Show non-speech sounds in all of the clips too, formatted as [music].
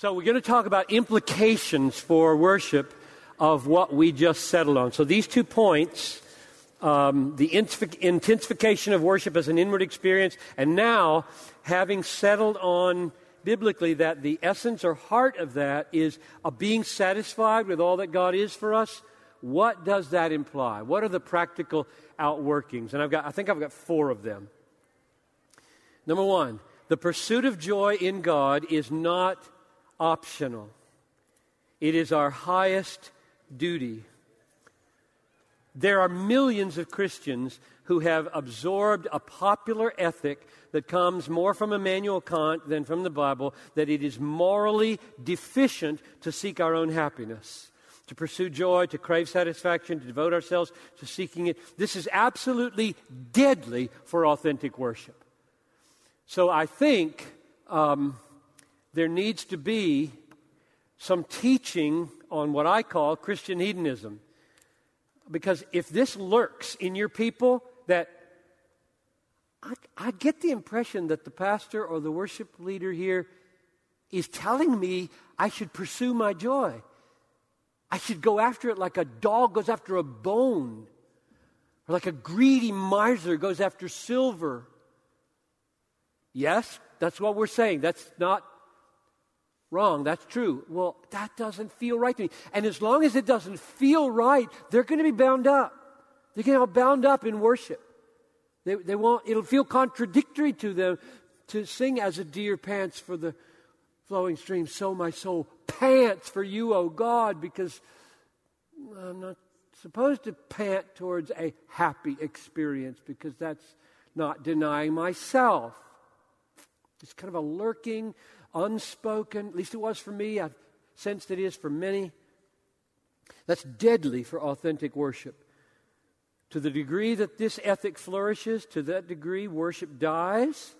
So, we're going to talk about implications for worship of what we just settled on. So, these two points um, the intensification of worship as an inward experience, and now having settled on biblically that the essence or heart of that is a being satisfied with all that God is for us. What does that imply? What are the practical outworkings? And I've got, I think I've got four of them. Number one, the pursuit of joy in God is not optional, it is our highest duty. There are millions of Christians who have absorbed a popular ethic that comes more from Immanuel Kant than from the Bible that it is morally deficient to seek our own happiness, to pursue joy, to crave satisfaction, to devote ourselves to seeking it. This is absolutely deadly for authentic worship. So I think um, there needs to be some teaching on what I call Christian hedonism. Because if this lurks in your people, that I, I, get the impression that the pastor or the worship leader here is telling me I should pursue my joy. I should go after it like a dog goes after a bone, or like a greedy miser goes after silver. Yes, that's what we're saying. That's not wrong. That's true. Well, that doesn't feel right to me. And as long as it doesn't feel right, they're going to be bound up. They're going to be bound up in worship. They, they won't, it'll feel contradictory to them to sing as a deer pants for the flowing stream. So my soul pants for you, O God, because I'm not supposed to pant towards a happy experience because that's not denying myself. It's kind of a lurking, unspoken, at least it was for me. I've sensed it is for many. That's deadly for authentic worship. To the degree that this ethic flourishes, to that degree worship dies.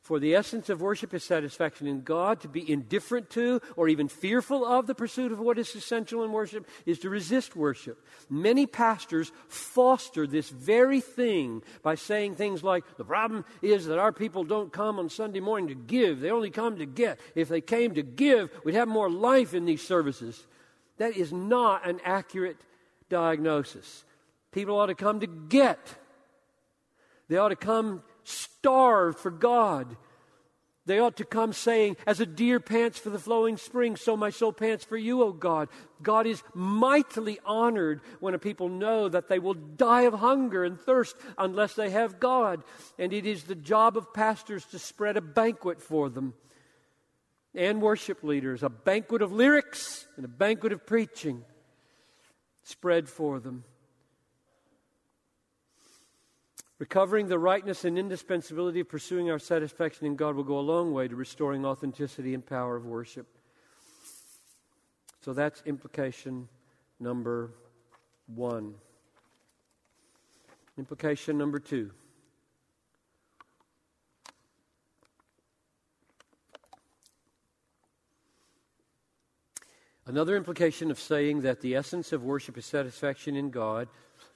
For the essence of worship is satisfaction in God. To be indifferent to or even fearful of the pursuit of what is essential in worship is to resist worship. Many pastors foster this very thing by saying things like, the problem is that our people don't come on Sunday morning to give, they only come to get. If they came to give, we'd have more life in these services. That is not an accurate diagnosis. People ought to come to get. They ought to come starved for God. They ought to come saying, As a deer pants for the flowing spring, so my soul pants for you, O God. God is mightily honored when a people know that they will die of hunger and thirst unless they have God. And it is the job of pastors to spread a banquet for them and worship leaders a banquet of lyrics and a banquet of preaching spread for them. Recovering the rightness and indispensability of pursuing our satisfaction in God will go a long way to restoring authenticity and power of worship. So that's implication number one. Implication number two. Another implication of saying that the essence of worship is satisfaction in God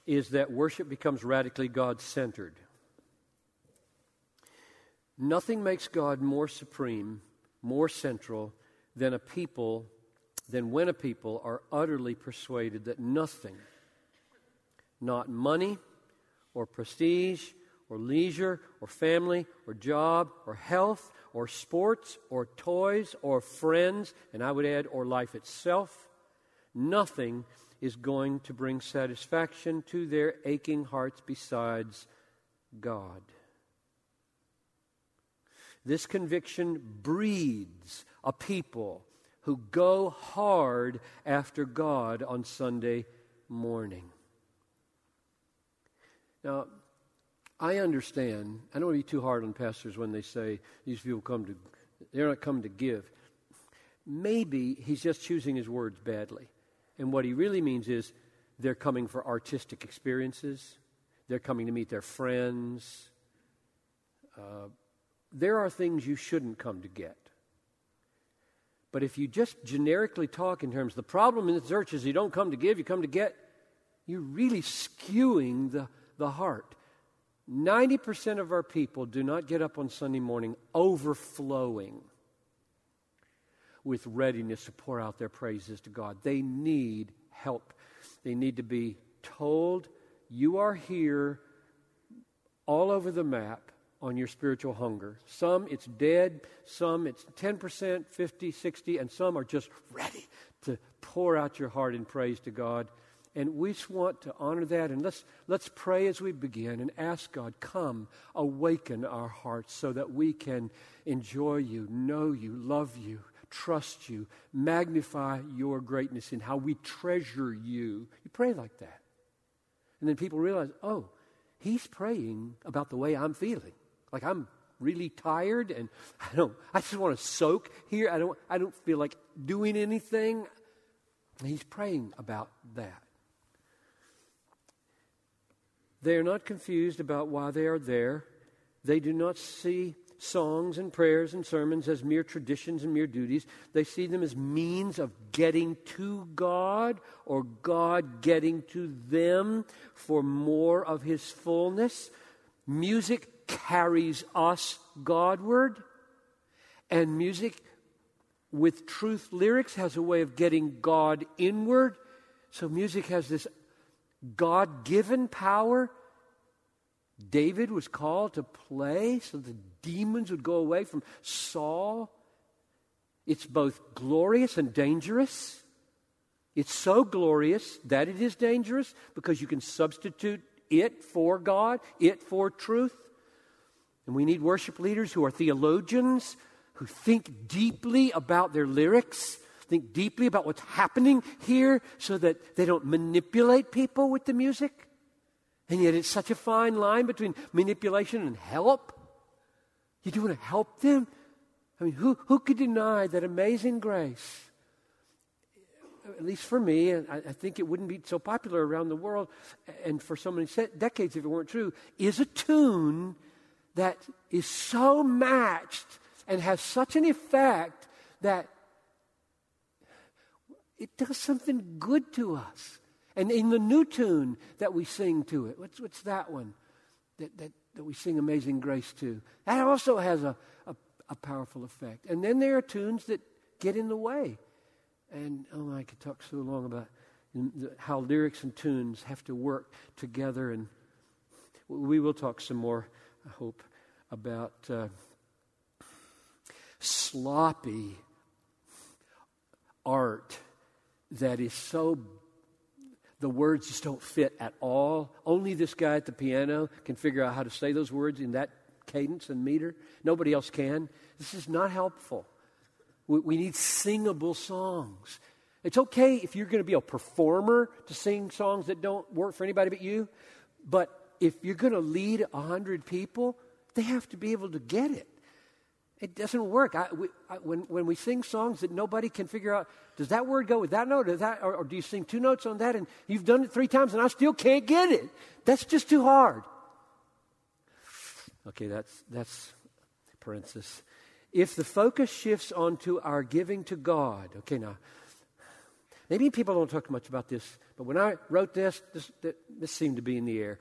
is that worship becomes radically God centered. Nothing makes God more supreme, more central than a people, than when a people are utterly persuaded that nothing, not money or prestige or leisure or family or job or health or sports or toys or friends, and I would add, or life itself, nothing is going to bring satisfaction to their aching hearts besides God. This conviction breeds a people who go hard after God on Sunday morning. Now, I understand. I don't want to be too hard on pastors when they say these people come to, they're not coming to give. Maybe he's just choosing his words badly. And what he really means is they're coming for artistic experiences, they're coming to meet their friends. Uh, there are things you shouldn't come to get. But if you just generically talk in terms, the problem in the church is you don't come to give, you come to get, you're really skewing the, the heart. 90% of our people do not get up on Sunday morning overflowing with readiness to pour out their praises to God. They need help. They need to be told, You are here all over the map on your spiritual hunger. Some it's dead, some it's 10%, 50, 60, and some are just ready to pour out your heart in praise to God. And we just want to honor that. And let's, let's pray as we begin and ask God, come, awaken our hearts so that we can enjoy you, know you, love you, trust you, magnify your greatness in how we treasure you. You pray like that. And then people realize, oh, he's praying about the way I'm feeling. Like I'm really tired and [laughs] I don't I just want to soak here. I don't I don't feel like doing anything. He's praying about that. They are not confused about why they are there. They do not see songs and prayers and sermons as mere traditions and mere duties. They see them as means of getting to God or God getting to them for more of His fullness. Music carries us Godward, and music with truth lyrics has a way of getting God inward. So music has this God given power. David was called to play so the demons would go away from Saul. It's both glorious and dangerous. It's so glorious that it is dangerous because you can substitute it for God, it for truth. And we need worship leaders who are theologians, who think deeply about their lyrics, think deeply about what's happening here so that they don't manipulate people with the music. And yet it's such a fine line between manipulation and help. You do want to help them? I mean, who, who could deny that amazing grace, at least for me, and I, I think it wouldn't be so popular around the world, and for so many decades if it weren't true, is a tune that is so matched and has such an effect that it does something good to us. And in the new tune that we sing to it, what's, what's that one that, that, that we sing Amazing Grace to? That also has a, a, a powerful effect. And then there are tunes that get in the way. And oh, I could talk so long about how lyrics and tunes have to work together. And we will talk some more, I hope, about uh, sloppy art that is so the words just don't fit at all. Only this guy at the piano can figure out how to say those words in that cadence and meter. Nobody else can. This is not helpful. We, we need singable songs. It's okay if you're going to be a performer to sing songs that don't work for anybody but you, but if you're going to lead a hundred people, they have to be able to get it. It doesn't work. I, we, I, when, when we sing songs that nobody can figure out, does that word go with that note? Or, that, or, or do you sing two notes on that and you've done it three times and I still can't get it? That's just too hard. Okay, that's, that's parenthesis. If the focus shifts onto our giving to God, okay, now, maybe people don't talk much about this, but when I wrote this, this, this seemed to be in the air.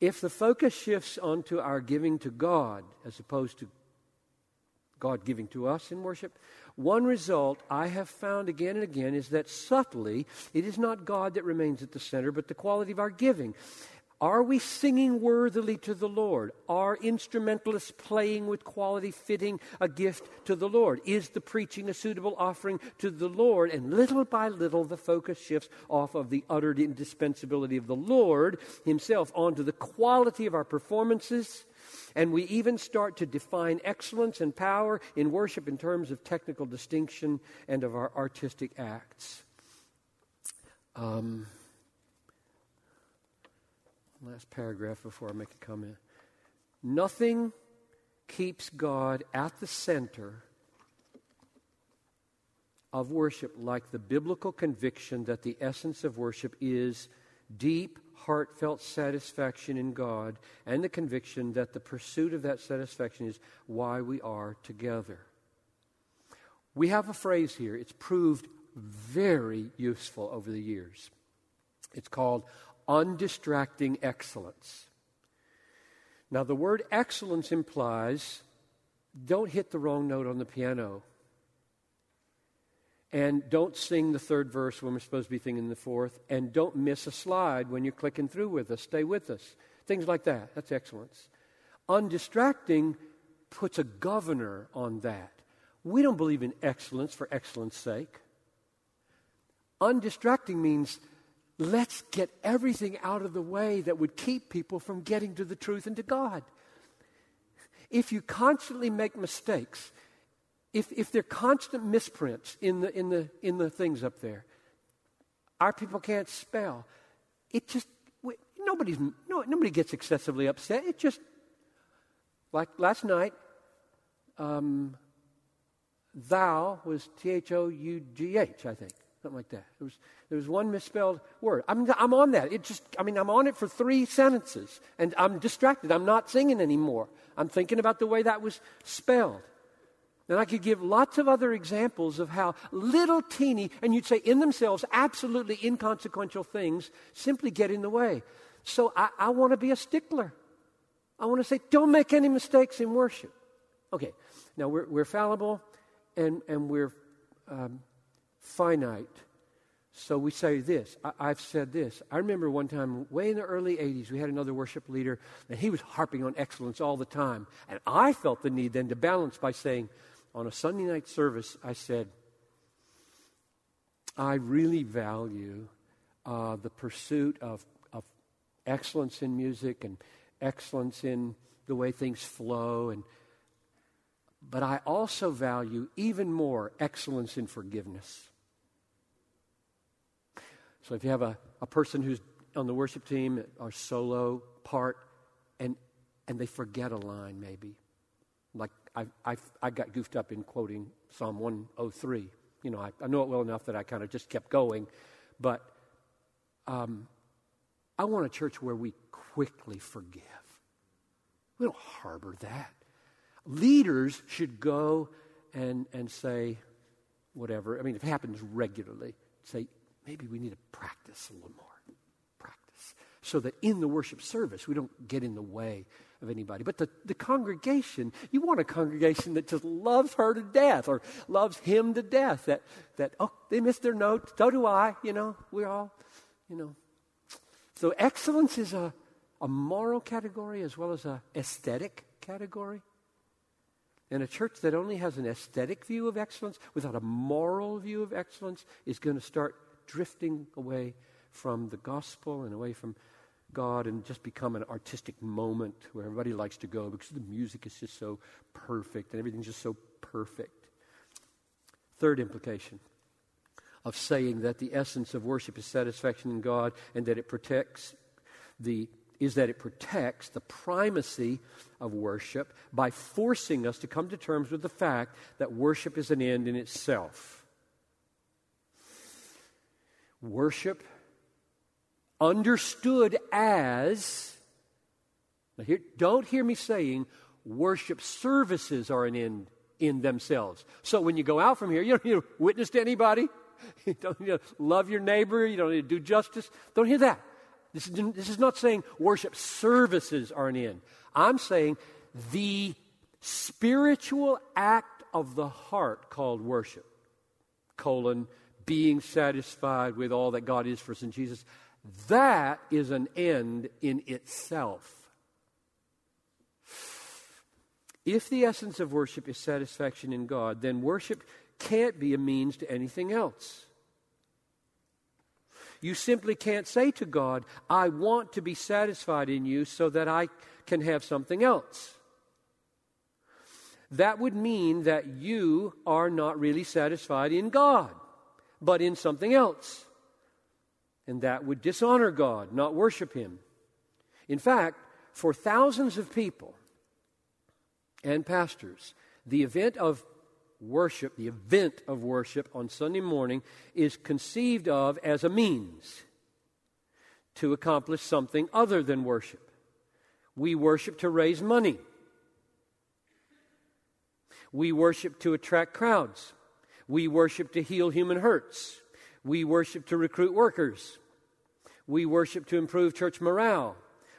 If the focus shifts onto our giving to God as opposed to God giving to us in worship. One result I have found again and again is that subtly, it is not God that remains at the center, but the quality of our giving. Are we singing worthily to the Lord? Are instrumentalists playing with quality fitting a gift to the Lord? Is the preaching a suitable offering to the Lord? And little by little, the focus shifts off of the uttered indispensability of the Lord Himself onto the quality of our performances and we even start to define excellence and power in worship in terms of technical distinction and of our artistic acts. Um, last paragraph before I make a comment. Nothing keeps God at the center of worship like the biblical conviction that the essence of worship is deep, heartfelt satisfaction in God and the conviction that the pursuit of that satisfaction is why we are together. We have a phrase here, it's proved very useful over the years. It's called undistracting excellence. Now, the word excellence implies don't hit the wrong note on the piano. And don't sing the third verse when we're supposed to be singing the fourth. And don't miss a slide when you're clicking through with us. Stay with us. Things like that. That's excellence. Undistracting puts a governor on that. We don't believe in excellence for excellence sake. Undistracting means let's get everything out of the way that would keep people from getting to the truth and to God. If you constantly make mistakes, if, if there are constant misprints in the, in, the, in the things up there, our people can't spell. It just, we, nobody's, no, nobody gets excessively upset. It just, like last night, um, thou was T H O U G H, I think. Something like that. There was, there was one misspelled word. I'm, I'm on that. It just, I mean, I'm on it for three sentences, and I'm distracted. I'm not singing anymore. I'm thinking about the way that was spelled. And I could give lots of other examples of how little teeny, and you'd say in themselves, absolutely inconsequential things simply get in the way. So I, I want to be a stickler. I want to say, don't make any mistakes in worship. Okay, now we're, we're fallible and, and we're um, finite. So we say this. I, have said this. I remember one time, way in the early 80s, we had another worship leader, and he was harping on excellence all the time. And I felt the need then to balance by saying, on a Sunday night service, I said, I really value uh, the pursuit of, of excellence in music and excellence in the way things flow and but I also value even more excellence in forgiveness. So if you have a, a person who's on the worship team or solo part and and they forget a line maybe I, I, I got goofed up in quoting Psalm 103. You know, I, I know it well enough that I kind of just kept going. But um, I want a church where we quickly forgive. We don't harbor that. Leaders should go and, and say, whatever. I mean, if it happens regularly, say, maybe we need to practice a little more. Practice. So that in the worship service, we don't get in the way of anybody. But the, the congregation, you want a congregation that just loves her to death or loves him to death. That, that oh, they missed their note. So do I. You know, we're all, you know. So excellence is a, a moral category as well as a aesthetic category. And a church that only has an aesthetic view of excellence without a moral view of excellence is going to start drifting away from the gospel and away from God and just become an artistic moment where everybody likes to go because the music is just so perfect and everything's just so perfect. Third implication of saying that the essence of worship is satisfaction in God and that it protects the is that it protects the primacy of worship by forcing us to come to terms with the fact that worship is an end in itself. Worship understood as, now here, don't hear me saying worship services are an end in themselves. So when you go out from here, you don't need to witness to anybody. [laughs] You don't need to love your neighbor. You don't need to do justice. Don't hear that. This is, this is not saying worship services are an end. I'm saying the spiritual act of the heart called worship, colon, being satisfied with all that God is for us in Jesus, that is an end in itself. If the essence of worship is satisfaction in God, then worship can't be a means to anything else. You simply can't say to God, I want to be satisfied in you so that I can have something else. That would mean that you are not really satisfied in God, but in something else and that would dishonor God, not worship Him. In fact, for thousands of people and pastors, the event of worship, the event of worship on Sunday morning is conceived of as a means to accomplish something other than worship. We worship to raise money. We worship to attract crowds. We worship to heal human hurts. We worship to recruit workers. We worship to improve church morale.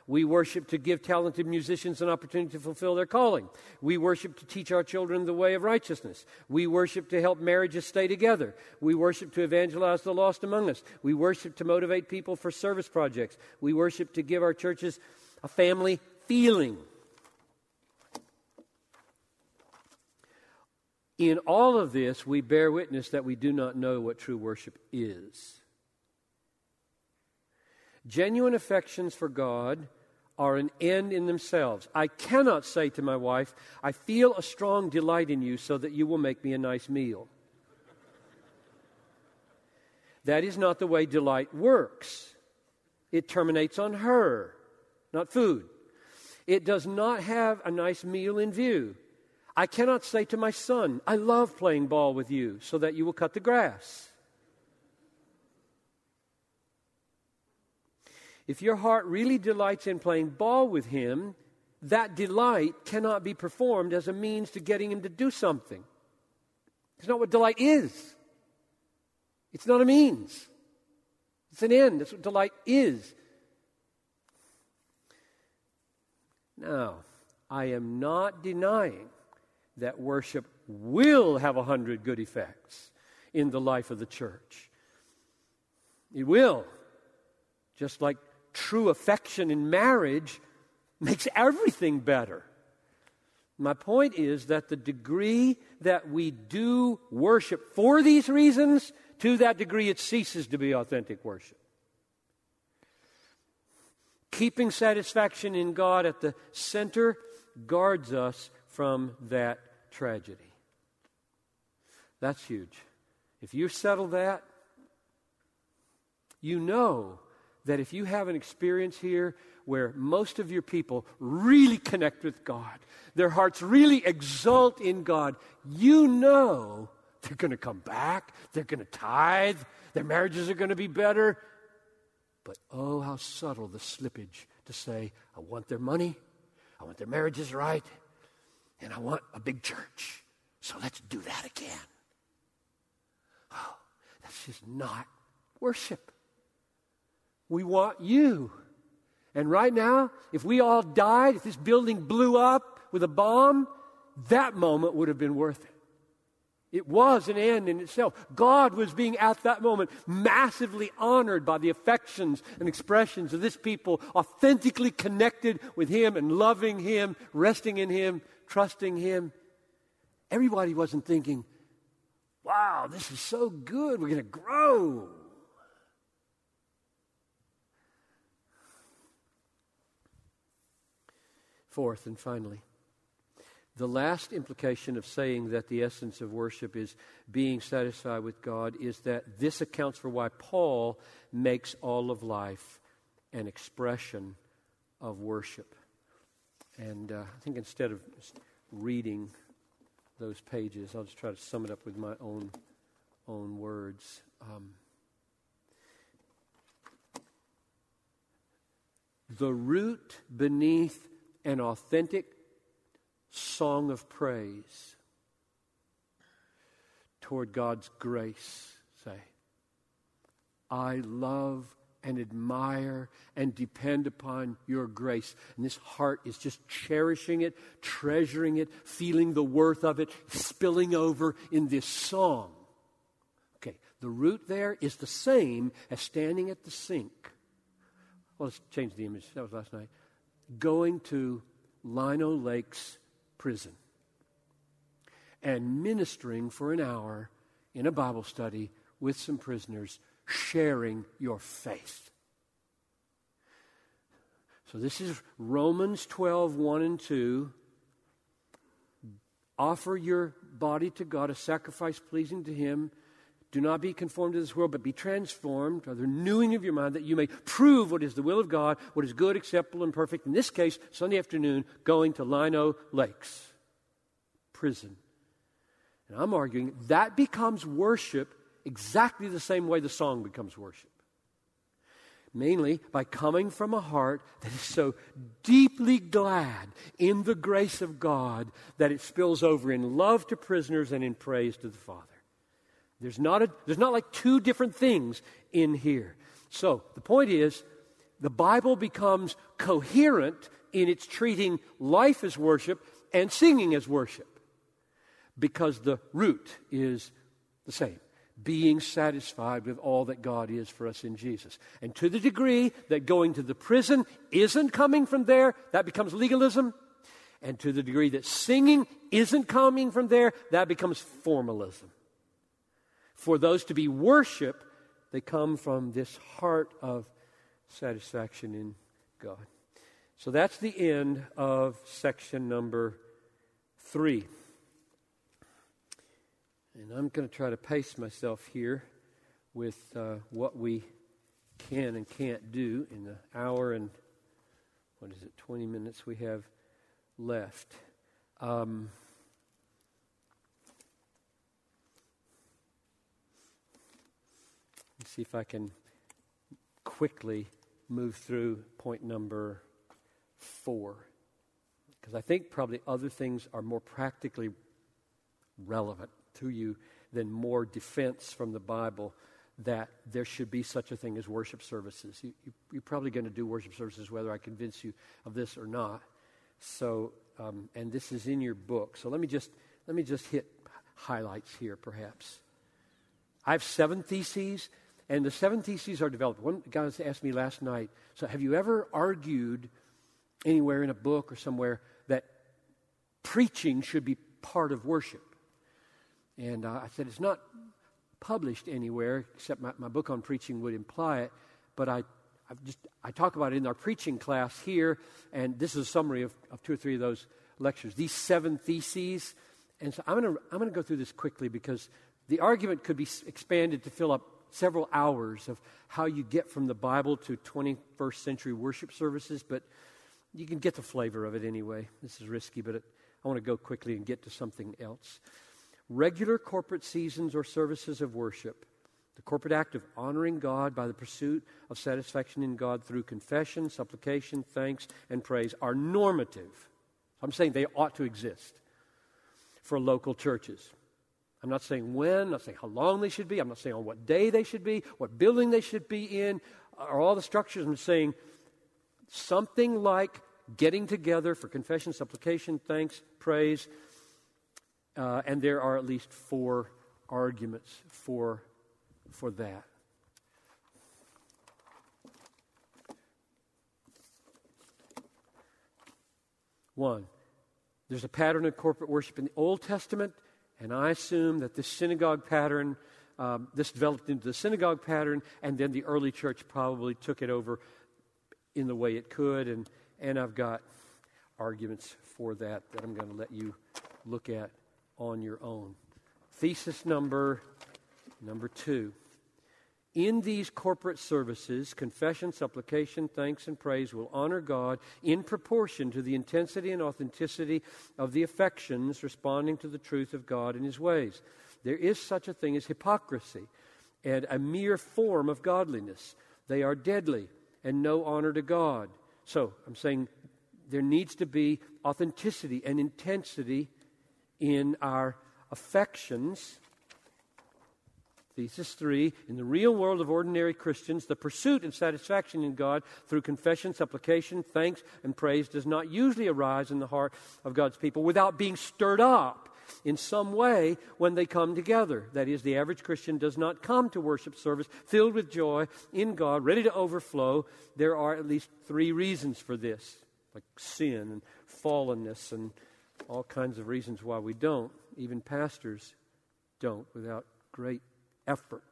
We worship to give talented musicians an opportunity to fulfill their calling. We worship to teach our children the way of righteousness. We worship to help marriages stay together. We worship to evangelize the lost among us. We worship to motivate people for service projects. We worship to give our churches a family feeling. In all of this, we bear witness that we do not know what true worship is. Genuine affections for God are an end in themselves. I cannot say to my wife, I feel a strong delight in you so that you will make me a nice meal. That is not the way delight works. It terminates on her, not food. It does not have a nice meal in view. I cannot say to my son, I love playing ball with you so that you will cut the grass. If your heart really delights in playing ball with him, that delight cannot be performed as a means to getting him to do something. It's not what delight is. It's not a means. It's an end. That's what delight is. Now, I am not denying that worship will have a hundred good effects in the life of the church. It will. Just like true affection in marriage makes everything better. My point is that the degree that we do worship for these reasons, to that degree it ceases to be authentic worship. Keeping satisfaction in God at the center guards us from that tragedy. That's huge. If you settle that, you know that if you have an experience here where most of your people really connect with God, their hearts really exult in God, you know they're going to come back, they're going to tithe, their marriages are going to be better. But oh, how subtle the slippage to say, I want their money, I want their marriages right, and I want a big church. So let's do that again. Oh, that's just not worship. We want you. And right now, if we all died, if this building blew up with a bomb, that moment would have been worth it. It was an end in itself. God was being at that moment massively honored by the affections and expressions of this people, authentically connected with Him and loving Him, resting in Him, trusting Him. Everybody wasn't thinking, wow, this is so good, we're going to grow. Fourth and finally, the last implication of saying that the essence of worship is being satisfied with God is that this accounts for why Paul makes all of life an expression of worship. And uh, I think instead of reading those pages, I'll just try to sum it up with my own own words. Um, the root beneath an authentic song of praise toward God's grace, say, I love and admire and depend upon your grace. And this heart is just cherishing it, treasuring it, feeling the worth of it, spilling over in this song. Okay, the root there is the same as standing at the sink. Well, let's change the image. That was last night. Going to Lino Lakes prison and ministering for an hour in a Bible study with some prisoners sharing your faith. So this is Romans 12, 1 and 2. Offer your body to God, a sacrifice pleasing to Him. Do not be conformed to this world, but be transformed by the renewing of your mind, that you may prove what is the will of God, what is good, acceptable, and perfect. In this case, Sunday afternoon, going to Lino Lakes, prison. And I'm arguing that becomes worship exactly the same way the song becomes worship. Mainly by coming from a heart that is so deeply glad in the grace of God that it spills over in love to prisoners and in praise to the Father. There's not, a, there's not like two different things in here. So the point is, the Bible becomes coherent in its treating life as worship and singing as worship because the root is the same being satisfied with all that God is for us in Jesus. And to the degree that going to the prison isn't coming from there, that becomes legalism. And to the degree that singing isn't coming from there, that becomes formalism. For those to be worship, they come from this heart of satisfaction in God. So that's the end of section number three. And I'm going to try to pace myself here with uh, what we can and can't do in the hour and, what is it, 20 minutes we have left. Um, see if I can quickly move through point number four. Because I think probably other things are more practically relevant to you than more defense from the Bible that there should be such a thing as worship services. You, you, you're probably going to do worship services whether I convince you of this or not. So, um, and this is in your book. So let me just let me just hit highlights here, perhaps. I have seven theses, and the seven theses are developed. One guy asked me last night. So, have you ever argued anywhere in a book or somewhere that preaching should be part of worship? And uh, I said, it's not published anywhere, except my, my book on preaching would imply it, but I, I just I talk about it in our preaching class here, and this is a summary of, of two or three of those lectures. These seven theses, and so I'm going I'm going to go through this quickly because the argument could be expanded to fill up several hours of how you get from the Bible to 21st century worship services, but you can get the flavor of it anyway. This is risky, but it, I want to go quickly and get to something else regular corporate seasons or services of worship, the corporate act of honoring God by the pursuit of satisfaction in God through confession, supplication, thanks, and praise are normative. I'm saying they ought to exist for local churches. I'm not saying when, I'm not saying how long they should be, I'm not saying on what day they should be, what building they should be in, or all the structures. I'm saying something like getting together for confession, supplication, thanks, praise, uh, and there are at least four arguments for, for that. One, there's a pattern of corporate worship in the Old Testament, and I assume that this synagogue pattern, um, this developed into the synagogue pattern, and then the early church probably took it over in the way it could, and, and I've got arguments for that that I'm going to let you look at on your own. Thesis number number 2. In these corporate services, confession, supplication, thanks, and praise will honor God in proportion to the intensity and authenticity of the affections responding to the truth of God and His ways. There is such a thing as hypocrisy and a mere form of godliness. They are deadly and no honor to God. So, I'm saying there needs to be authenticity and intensity in our affections. Thesis three In the real world of ordinary Christians, the pursuit and satisfaction in God through confession, supplication, thanks, and praise does not usually arise in the heart of God's people without being stirred up in some way when they come together. That is, the average Christian does not come to worship service filled with joy in God, ready to overflow. There are at least three reasons for this, like sin and fallenness and all kinds of reasons why we don't. Even pastors don't without great effort.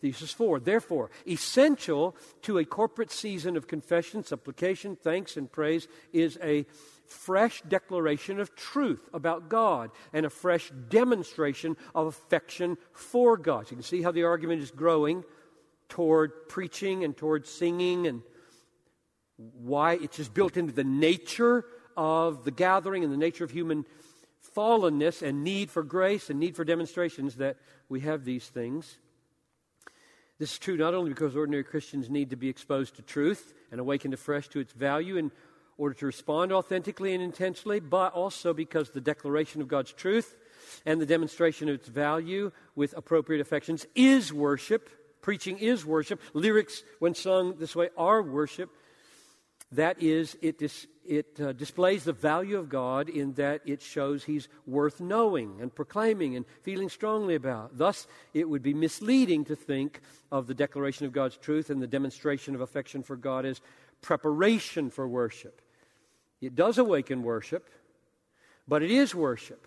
Thesis four, therefore, essential to a corporate season of confession, supplication, thanks, and praise is a fresh declaration of truth about God and a fresh demonstration of affection for God. You can see how the argument is growing toward preaching and toward singing and why it's just built into the nature of the gathering and the nature of human fallenness and need for grace and need for demonstrations that we have these things. This is true not only because ordinary Christians need to be exposed to truth and awakened afresh to its value in order to respond authentically and intentionally, but also because the declaration of God's truth and the demonstration of its value with appropriate affections is worship. Preaching is worship. Lyrics, when sung this way, are worship. That is, it, dis, it uh, displays the value of God in that it shows He's worth knowing and proclaiming and feeling strongly about. Thus, it would be misleading to think of the declaration of God's truth and the demonstration of affection for God as preparation for worship. It does awaken worship, but it is worship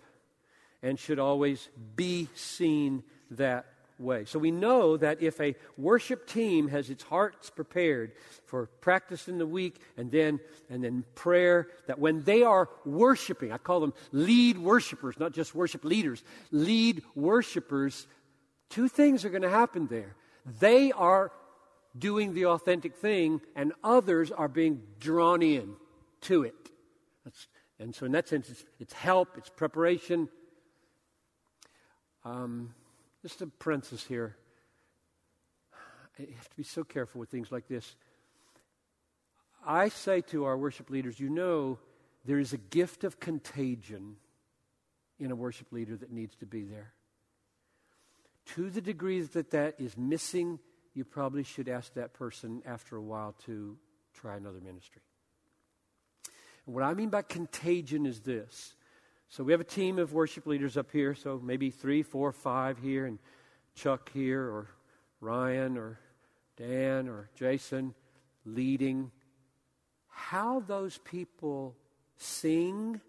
and should always be seen that way. So we know that if a worship team has its hearts prepared for practice in the week and then and then prayer, that when they are worshiping, I call them lead worshipers, not just worship leaders, lead worshipers, two things are going to happen there. They are doing the authentic thing, and others are being drawn in to it. That's, and so, in that sense, it's, it's help, it's preparation. Um, just a parenthesis here. You have to be so careful with things like this. I say to our worship leaders, you know, there is a gift of contagion in a worship leader that needs to be there. To the degree that that is missing, you probably should ask that person after a while to try another ministry. And what I mean by contagion is this so we have a team of worship leaders up here, so maybe three, four, five here, and Chuck here, or Ryan, or Dan, or Jason leading. How those people sing,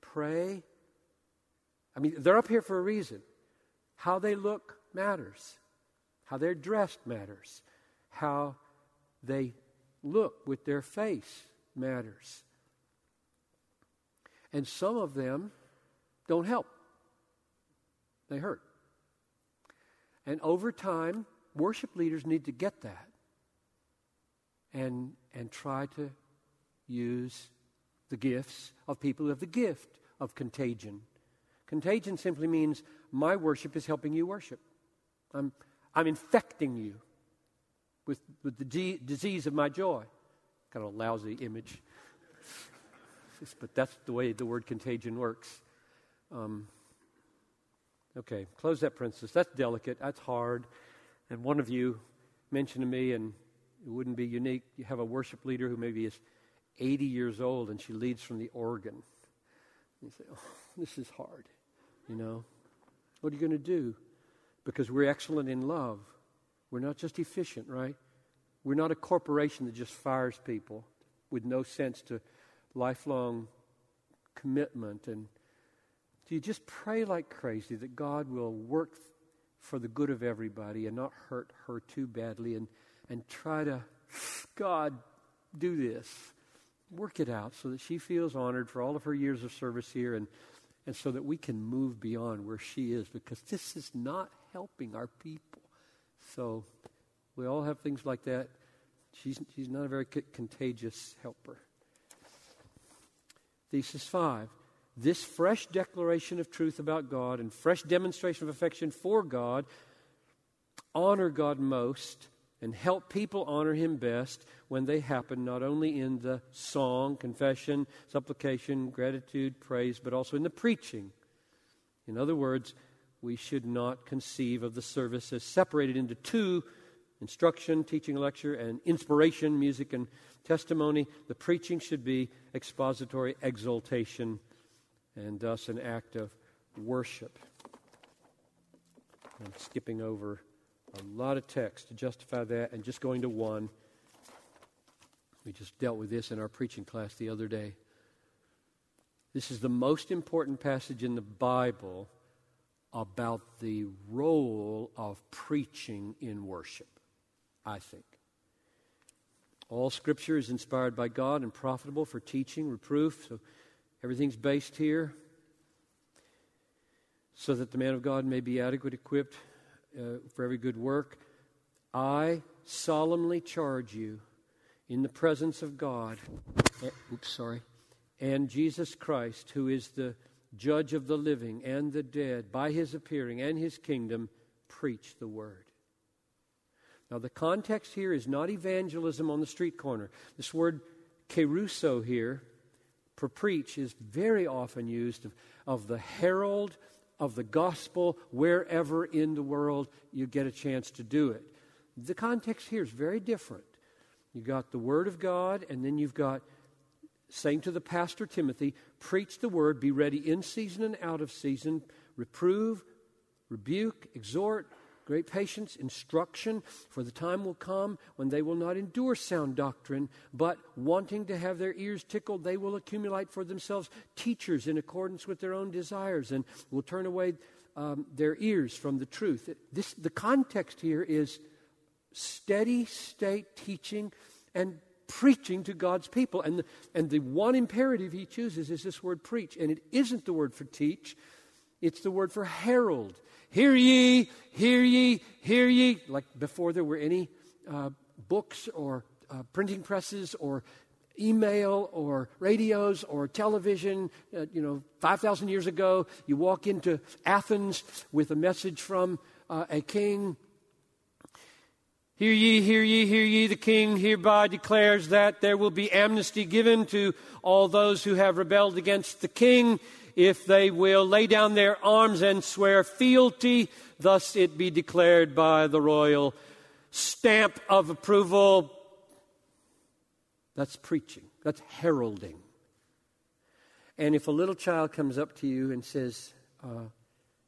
pray, I mean, they're up here for a reason. How they look matters. How they're dressed matters. How they look with their face matters. And some of them don't help, they hurt. And over time, worship leaders need to get that and, and try to use the gifts of people who have the gift of contagion. Contagion simply means my worship is helping you worship. I'm, I'm infecting you with, with the disease of my joy. Kind of a lousy image. [laughs] but that's the way the word contagion works. Um, okay, close that princess. That's delicate. That's hard. And one of you mentioned to me, and it wouldn't be unique, you have a worship leader who maybe is 80 years old and she leads from the organ. You say, oh, this is hard. You know, what are you going to do? Because we're excellent in love. We're not just efficient, right? We're not a corporation that just fires people with no sense to lifelong commitment and do you just pray like crazy that God will work for the good of everybody and not hurt her too badly and, and try to, God, do this? Work it out so that she feels honored for all of her years of service here and, and so that we can move beyond where she is because this is not helping our people. So we all have things like that. She's, she's not a very contagious helper. Thesis five this fresh declaration of truth about God and fresh demonstration of affection for God honor God most and help people honor Him best when they happen not only in the song, confession, supplication, gratitude, praise, but also in the preaching. In other words, we should not conceive of the service as separated into two instruction, teaching, lecture, and inspiration, music, and testimony. The preaching should be expository exaltation and thus an act of worship. I'm skipping over a lot of text to justify that and just going to one. We just dealt with this in our preaching class the other day. This is the most important passage in the Bible about the role of preaching in worship, I think. All scripture is inspired by God and profitable for teaching, reproof, so Everything's based here so that the man of God may be adequate equipped uh, for every good work. I solemnly charge you in the presence of God, uh, oops, sorry, and Jesus Christ, who is the judge of the living and the dead, by his appearing and his kingdom, preach the word. Now, the context here is not evangelism on the street corner. This word kerusso here for preach is very often used of, of the herald of the gospel wherever in the world you get a chance to do it. The context here is very different. You got the Word of God, and then you've got saying to the pastor Timothy, preach the word, be ready in season and out of season, reprove, rebuke, exhort, great patience, instruction, for the time will come when they will not endure sound doctrine, but wanting to have their ears tickled, they will accumulate for themselves teachers in accordance with their own desires and will turn away um, their ears from the truth. This, the context here is steady state teaching and preaching to God's people. And the, and the one imperative he chooses is this word preach. And it isn't the word for teach, it's the word for herald. Hear ye, hear ye, hear ye. Like before there were any uh, books or uh, printing presses or email or radios or television. Uh, you know, 5,000 years ago, you walk into Athens with a message from uh, a king Hear ye, hear ye, hear ye, the king hereby declares that there will be amnesty given to all those who have rebelled against the king if they will lay down their arms and swear fealty. Thus it be declared by the royal stamp of approval. That's preaching, that's heralding. And if a little child comes up to you and says, uh,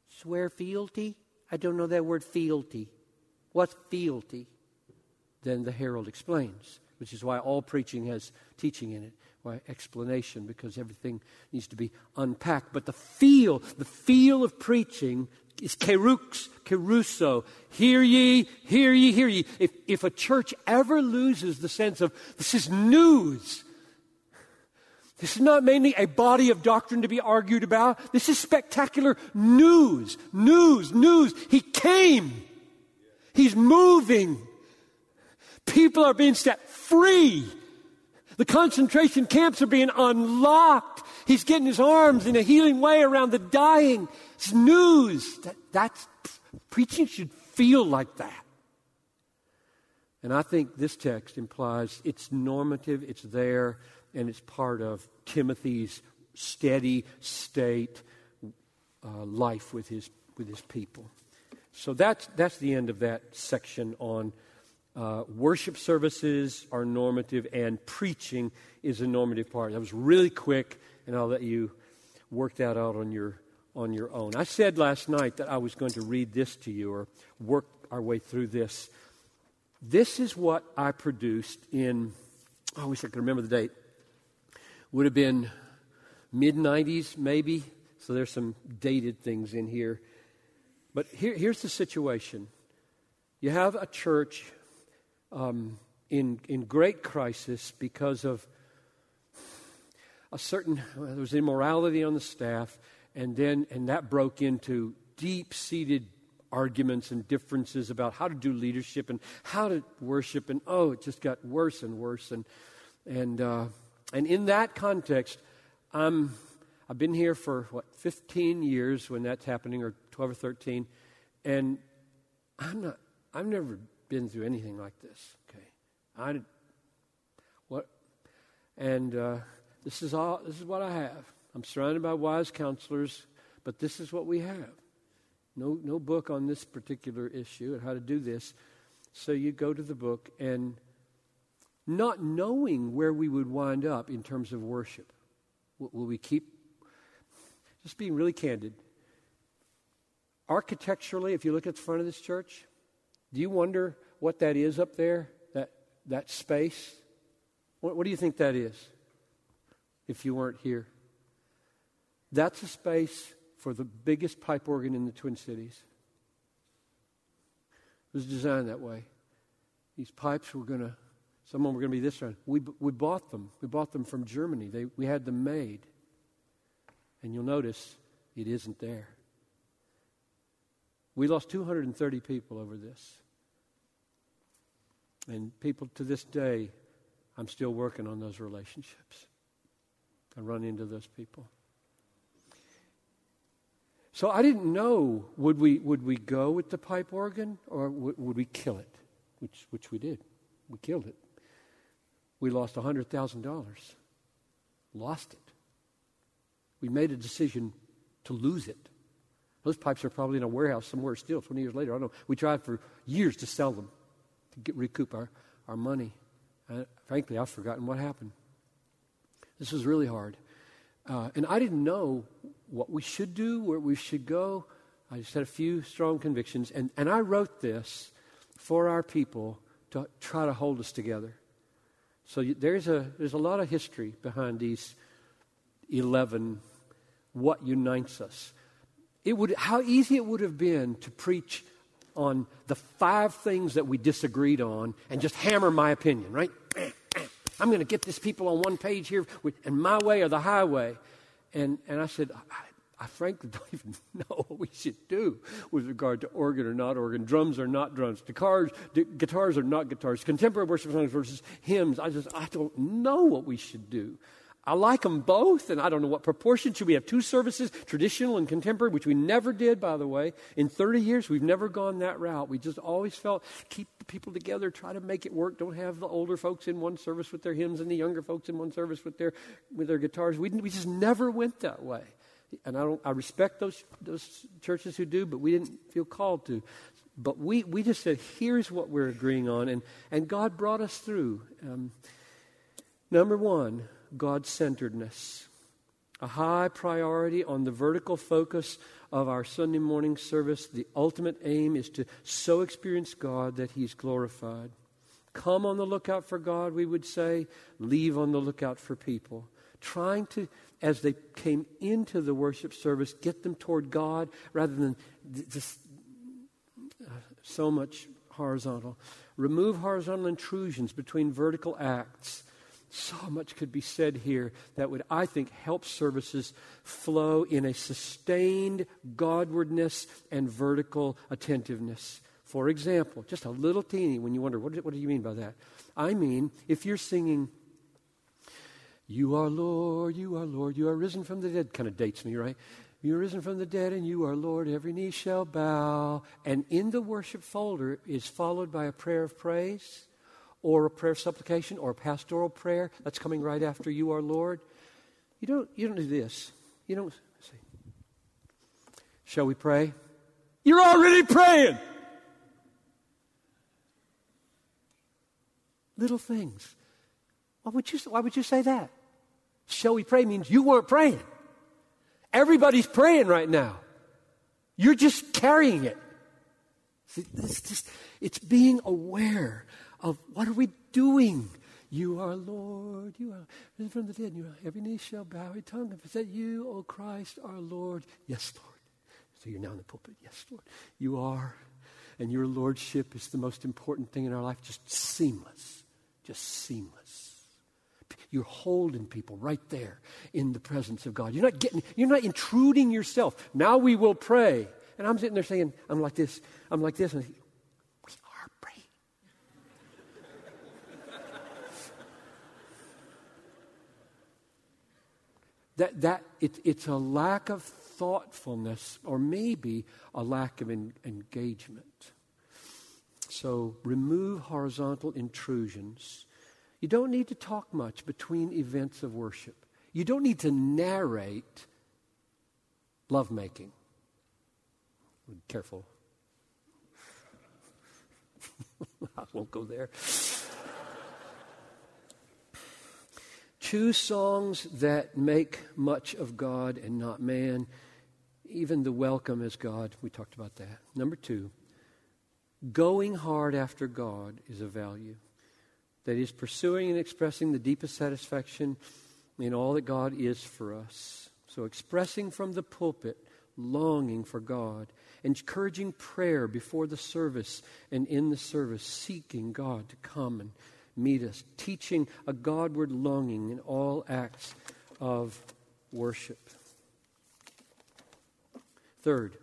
swear fealty? I don't know that word fealty. What's fealty? then the herald explains, which is why all preaching has teaching in it, explanation, because everything needs to be unpacked. But the feel, the feel of preaching is kerux, kerusso. Hear ye, hear ye, hear ye. If, if a church ever loses the sense of this is news, this is not mainly a body of doctrine to be argued about. This is spectacular news, news, news. He came. He's moving. People are being set free. The concentration camps are being unlocked. He's getting his arms in a healing way around the dying. It's news. That, that's preaching should feel like that. And I think this text implies it's normative, it's there, and it's part of Timothy's steady state uh, life with his, with his people. So that's, that's the end of that section on uh, worship services are normative, and preaching is a normative part. That was really quick, and I'll let you work that out on your on your own. I said last night that I was going to read this to you or work our way through this. This is what I produced in. Oh, I wish I could remember the date. Would have been mid 90s, maybe. So there's some dated things in here. But here, here's the situation you have a church um, in, in great crisis because of a certain, well, there was immorality on the staff, and then, and that broke into deep seated arguments and differences about how to do leadership and how to worship, and oh, it just got worse and worse. And, and, uh, and in that context, I'm, I've been here for, what, 15 years when that's happening, or 12 or 13, and I'm not, I've never been through anything like this. Okay, I what, and uh, this is all. This is what I have. I'm surrounded by wise counselors, but this is what we have. No, no book on this particular issue and how to do this. So you go to the book and not knowing where we would wind up in terms of worship. Will, will we keep, just being really candid, architecturally, if you look at the front of this church, do you wonder what that is up there, that, that space? What, what do you think that is if you weren't here? That's a space for the biggest pipe organ in the Twin Cities. It was designed that way. These pipes were going to, some of them were going to be this round. We, we bought them. We bought them from Germany. They, we had them made. And you'll notice it isn't there. We lost 230 people over this. And people to this day, I'm still working on those relationships. I run into those people. So I didn't know would we would we go with the pipe organ or would, would we kill it, which which we did. We killed it. We lost hundred thousand dollars. Lost it. We made a decision to lose it. Those pipes are probably in a warehouse somewhere still 20 years later. I don't know. We tried for years to sell them, to get, recoup our, our money. Uh, frankly, I've forgotten what happened. This was really hard. Uh, and I didn't know what we should do, where we should go. I just had a few strong convictions. And, and I wrote this for our people to try to hold us together. So you, there's, a, there's a lot of history behind these 11 what unites us. It would, how easy it would have been to preach on the five things that we disagreed on and just hammer my opinion, right? [clears throat] I'm going to get these people on one page here, and my way or the highway. And, and I said, I, I frankly [laughs] don't even know what we should do with regard to organ or not organ, drums or not drums, guitars, guitars or not guitars, contemporary worship songs versus hymns. I just, I don't know what we should do. I like them both, and I don't know what proportion. Should we have two services, traditional and contemporary, which we never did, by the way? In 30 years, we've never gone that route. We just always felt keep the people together, try to make it work. Don't have the older folks in one service with their hymns and the younger folks in one service with their, with their guitars. We, we just never went that way. And I, don't, I respect those, those churches who do, but we didn't feel called to. But we, we just said, here's what we're agreeing on. And, and God brought us through. Um, number one, God centeredness, a high priority on the vertical focus of our Sunday morning service. The ultimate aim is to so experience God that He's glorified. Come on the lookout for God, we would say, leave on the lookout for people. Trying to, as they came into the worship service, get them toward God rather than just uh, so much horizontal. Remove horizontal intrusions between vertical acts so much could be said here that would, I think, help services flow in a sustained Godwardness and vertical attentiveness. For example, just a little teeny when you wonder, what do, what do you mean by that? I mean, if you're singing, You are Lord, you are Lord, you are risen from the dead, kind of dates me, right? You are risen from the dead, and you are Lord, every knee shall bow. And in the worship folder is followed by a prayer of praise or a prayer supplication or a pastoral prayer that's coming right after you are Lord. You don't, you don't do this. You don't say, Shall we pray? You're already praying. Little things. Why would you, why would you say that? Shall we pray means you weren't praying. Everybody's praying right now. You're just carrying it. It's just, it's being aware of what are we doing? You are Lord, you are risen from the dead, you are, every knee shall bow, every tongue confess that you, O Christ, are Lord. Yes, Lord. So you're now in the pulpit. Yes, Lord. You are. And your lordship is the most important thing in our life. Just seamless. Just seamless. You're holding people right there in the presence of God. You're not getting, you're not intruding yourself. Now we will pray. And I'm sitting there saying, I'm like this, I'm like this. And that, that it, it's a lack of thoughtfulness or maybe a lack of engagement. So remove horizontal intrusions. You don't need to talk much between events of worship. You don't need to narrate lovemaking. Careful. [laughs] I won't go there. Choose songs that make much of God and not man. Even the welcome is God. We talked about that. Number two, going hard after God is a value. That is, pursuing and expressing the deepest satisfaction in all that God is for us. So, expressing from the pulpit longing for God, encouraging prayer before the service and in the service, seeking God to come and meet us, teaching a Godward longing in all acts of worship. Third,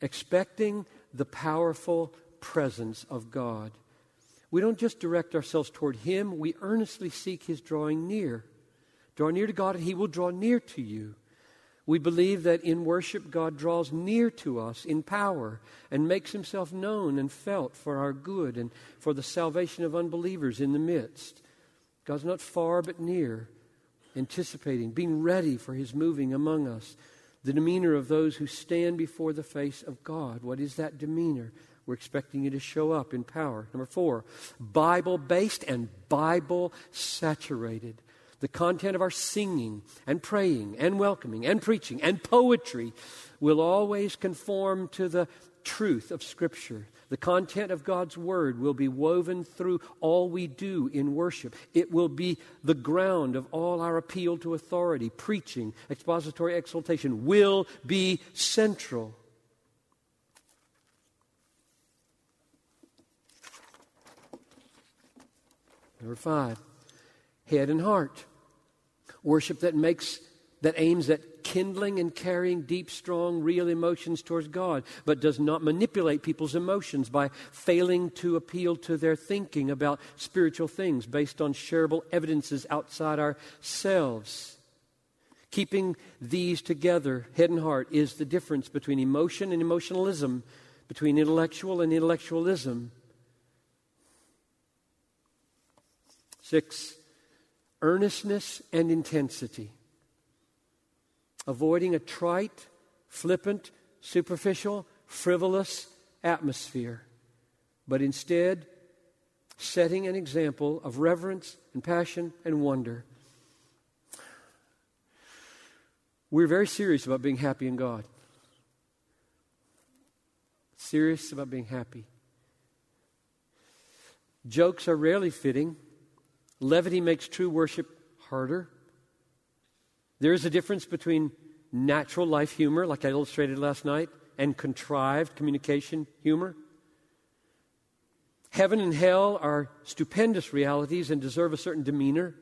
expecting the powerful presence of God. We don't just direct ourselves toward Him, we earnestly seek His drawing near. Draw near to God, and He will draw near to you. We believe that in worship, God draws near to us in power and makes himself known and felt for our good and for the salvation of unbelievers in the midst. God's not far but near, anticipating, being ready for his moving among us. The demeanor of those who stand before the face of God. What is that demeanor? We're expecting you to show up in power. Number four, Bible based and Bible saturated. The content of our singing and praying and welcoming and preaching and poetry will always conform to the truth of Scripture. The content of God's Word will be woven through all we do in worship. It will be the ground of all our appeal to authority. Preaching, expository exaltation will be central. Number five, head and heart. Worship that makes that aims at kindling and carrying deep, strong, real emotions towards God, but does not manipulate people's emotions by failing to appeal to their thinking about spiritual things based on shareable evidences outside ourselves. Keeping these together, head and heart, is the difference between emotion and emotionalism, between intellectual and intellectualism. Six, earnestness and intensity. Avoiding a trite, flippant, superficial, frivolous atmosphere, but instead setting an example of reverence and passion and wonder. We're very serious about being happy in God. Serious about being happy. Jokes are rarely fitting Levity makes true worship harder. There is a difference between natural life humor, like I illustrated last night, and contrived communication humor. Heaven and hell are stupendous realities and deserve a certain demeanor.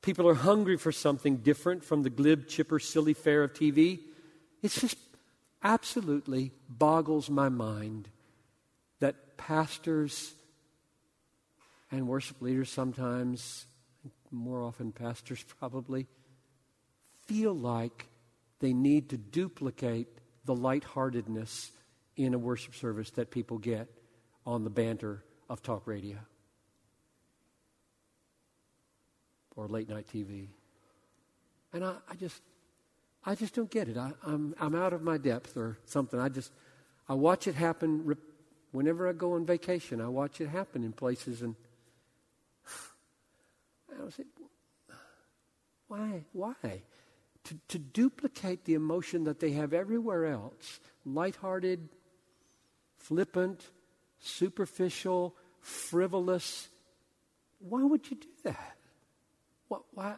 People are hungry for something different from the glib, chipper, silly fare of TV. It just absolutely boggles my mind that pastors and worship leaders sometimes, more often pastors [laughs] probably, feel like they need to duplicate the lightheartedness in a worship service that people get on the banter of talk radio or late night TV. And I, I just, I just don't get it. I, am I'm, I'm out of my depth or something. I just, I watch it happen whenever I go on vacation. I watch it happen in places and I like, why? Why? To, to duplicate the emotion that they have everywhere else lighthearted, flippant, superficial, frivolous. Why would you do that? What, why?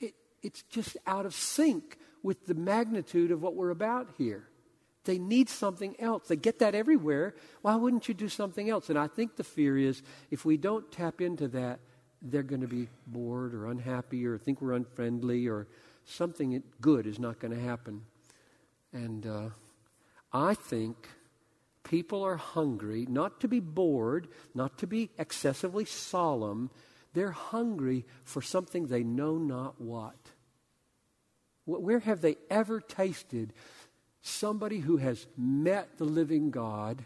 It, it's just out of sync with the magnitude of what we're about here. They need something else. They get that everywhere. Why wouldn't you do something else? And I think the fear is if we don't tap into that, they're going to be bored or unhappy or think we're unfriendly or something good is not going to happen. And uh, I think people are hungry not to be bored, not to be excessively solemn. They're hungry for something they know not what. Where have they ever tasted somebody who has met the living God,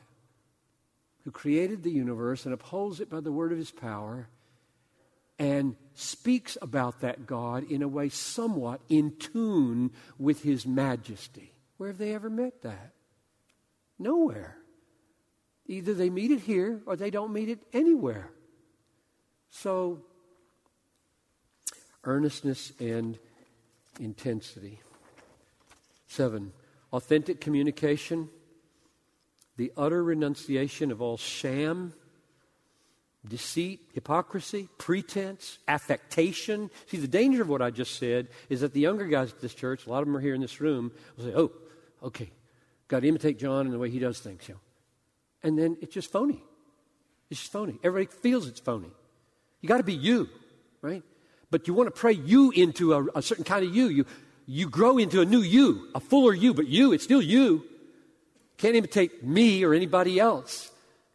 who created the universe and upholds it by the word of his power? And speaks about that God in a way somewhat in tune with his majesty. Where have they ever met that? Nowhere. Either they meet it here or they don't meet it anywhere. So, earnestness and intensity. Seven, authentic communication, the utter renunciation of all sham deceit, hypocrisy, pretense, affectation. See, the danger of what I just said is that the younger guys at this church, a lot of them are here in this room, will say, oh, okay, got to imitate John and the way he does things. You know. And then it's just phony. It's just phony. Everybody feels it's phony. You got to be you, right? But you want to pray you into a, a certain kind of you. You, you grow into a new you, a fuller you, but you, it's still you. Can't imitate me or anybody else.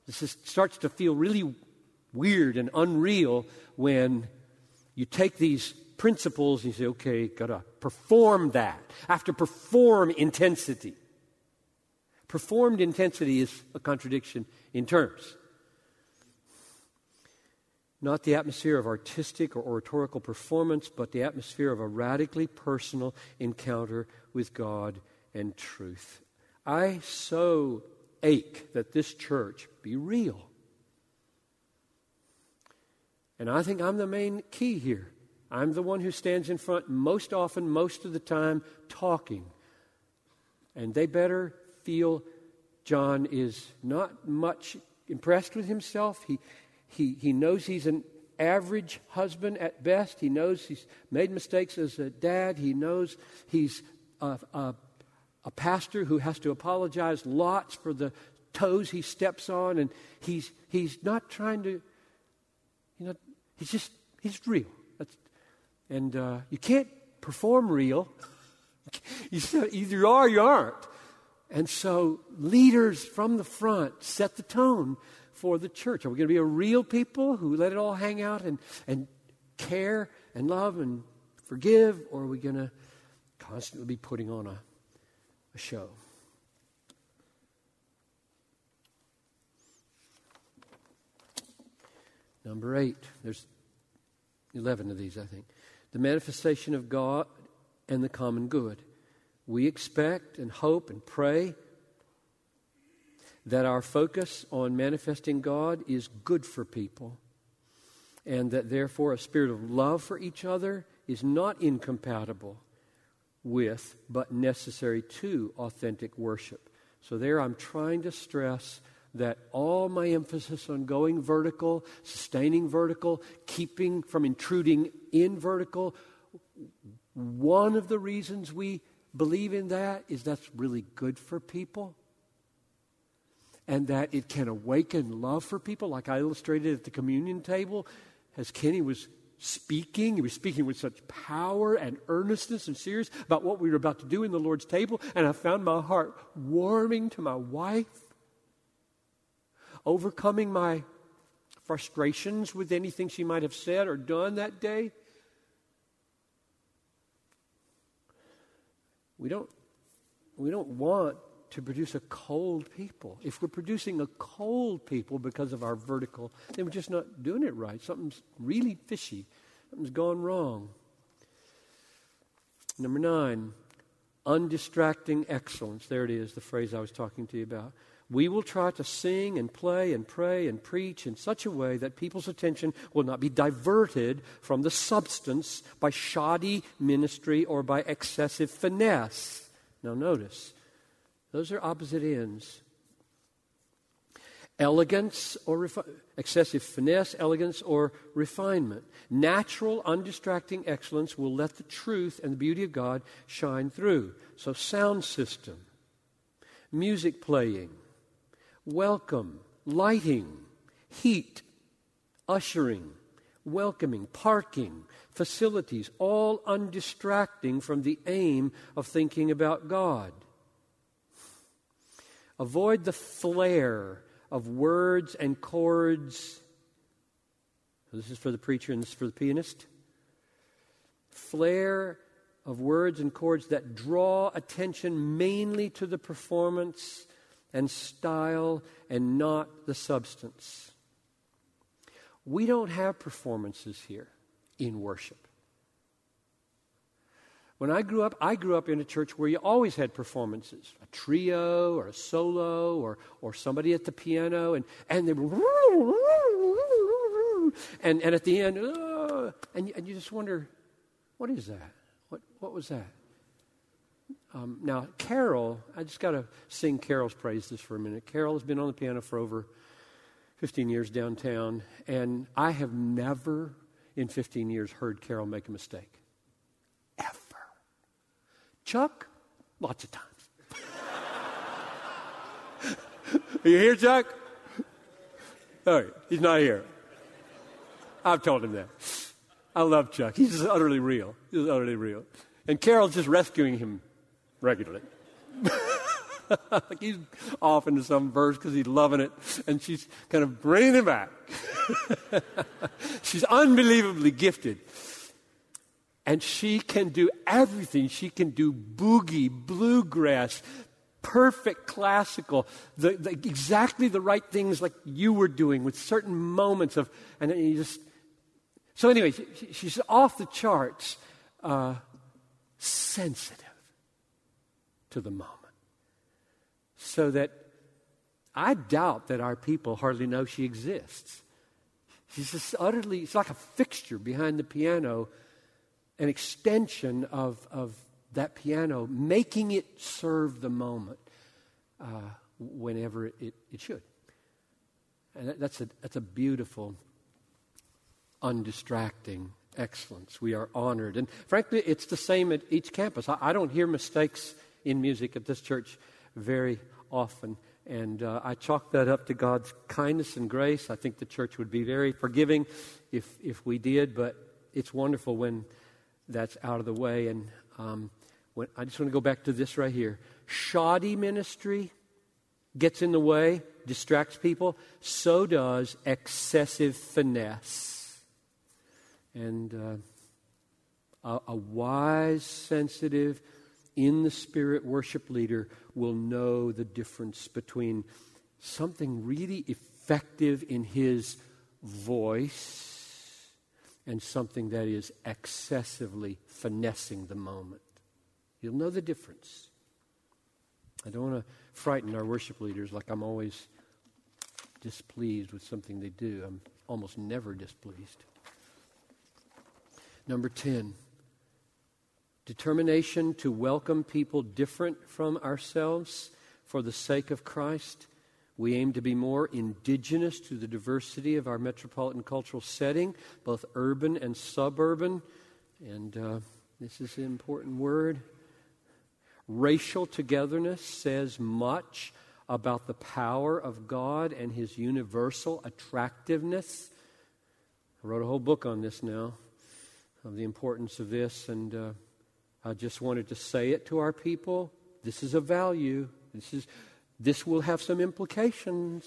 This starts to feel really weird and unreal when you take these principles and you say, okay, gotta perform that. I have to perform intensity. Performed intensity is a contradiction in terms. Not the atmosphere of artistic or oratorical performance, but the atmosphere of a radically personal encounter with God and truth. I so ache that this church be real. And I think I'm the main key here. I'm the one who stands in front most often, most of the time, talking. And they better feel John is not much impressed with himself. He, he, he knows he's an average husband at best. He knows he's made mistakes as a dad. He knows he's a, a, a pastor who has to apologize lots for the toes he steps on. And he's, he's not trying to, he's just, he's real. That's, and uh, you can't perform real. [laughs] you either you are or you aren't. And so leaders from the front set the tone for the church. Are we going to be a real people who let it all hang out and, and care and love and forgive? Or are we going to constantly be putting on a, a show? Number eight, there's 11 of these, I think. The manifestation of God and the common good. We expect and hope and pray that our focus on manifesting God is good for people, and that therefore a spirit of love for each other is not incompatible with, but necessary to, authentic worship. So, there I'm trying to stress that all my emphasis on going vertical, sustaining vertical, keeping from intruding in vertical, one of the reasons we believe in that is that's really good for people and that it can awaken love for people, like I illustrated at the communion table as Kenny was speaking. He was speaking with such power and earnestness and serious about what we were about to do in the Lord's table, and I found my heart warming to my wife, overcoming my frustrations with anything she might have said or done that day. We don't, we don't want to produce a cold people. If we're producing a cold people because of our vertical, then we're just not doing it right. Something's really fishy. Something's gone wrong. Number nine, undistracting excellence. There it is, the phrase I was talking to you about. We will try to sing and play and pray and preach in such a way that people's attention will not be diverted from the substance by shoddy ministry or by excessive finesse. Now, notice, those are opposite ends. Elegance or refi- excessive finesse, elegance or refinement. Natural, undistracting excellence will let the truth and the beauty of God shine through. So, sound system, music playing, welcome, lighting, heat, ushering, welcoming, parking, facilities, all undistracting from the aim of thinking about God. Avoid the flair of words and chords. This is for the preacher and this is for the pianist. Flair of words and chords that draw attention mainly to the performance and style and not the substance. We don't have performances here in worship. When I grew up, I grew up in a church where you always had performances a trio or a solo or, or somebody at the piano, and, and they were, and, and at the end, and, and you just wonder, what is that? What, what was that? Um, now, Carol, I just got to sing Carol's praises for a minute. Carol has been on the piano for over 15 years downtown, and I have never in 15 years heard Carol make a mistake. Ever. Chuck? Lots of times. Are [laughs] you here, Chuck? All right, he's not here. I've told him that. I love Chuck. He's just utterly real. He's utterly real. And Carol's just rescuing him regularly. [laughs] like he's off into some verse because he's loving it, and she's kind of bringing him back. [laughs] she's unbelievably gifted. And she can do everything. She can do boogie, bluegrass, perfect classical, the, the, exactly the right things like you were doing with certain moments of, and you just, So, anyway, she, she's off the charts, uh, sensitive to the moment. So that I doubt that our people hardly know she exists. She's just utterly, it's like a fixture behind the piano, an extension of, of that piano, making it serve the moment uh, whenever it, it should. And that, that's, a, that's a beautiful, undistracting excellence. We are honored. And frankly, it's the same at each campus. I, I don't hear mistakes in music at this church very often. And uh, I chalk that up to God's kindness and grace. I think the church would be very forgiving if, if we did, but it's wonderful when that's out of the way. And um, when, I just want to go back to this right here. Shoddy ministry gets in the way, distracts people, so does excessive finesse. And uh, a, a wise, sensitive, in the Spirit worship leader will know the difference between something really effective in his voice and something that is excessively finessing the moment. You'll know the difference. I don't want to frighten our worship leaders like I'm always displeased with something they do. I'm almost never displeased. Number 10 determination to welcome people different from ourselves for the sake of Christ. We aim to be more indigenous to the diversity of our metropolitan cultural setting, both urban and suburban. And uh, this is an important word. Racial togetherness says much about the power of God and his universal attractiveness. I wrote a whole book on this now, of the importance of this, and uh, I just wanted to say it to our people. This is a value. This, is, this will have some implications.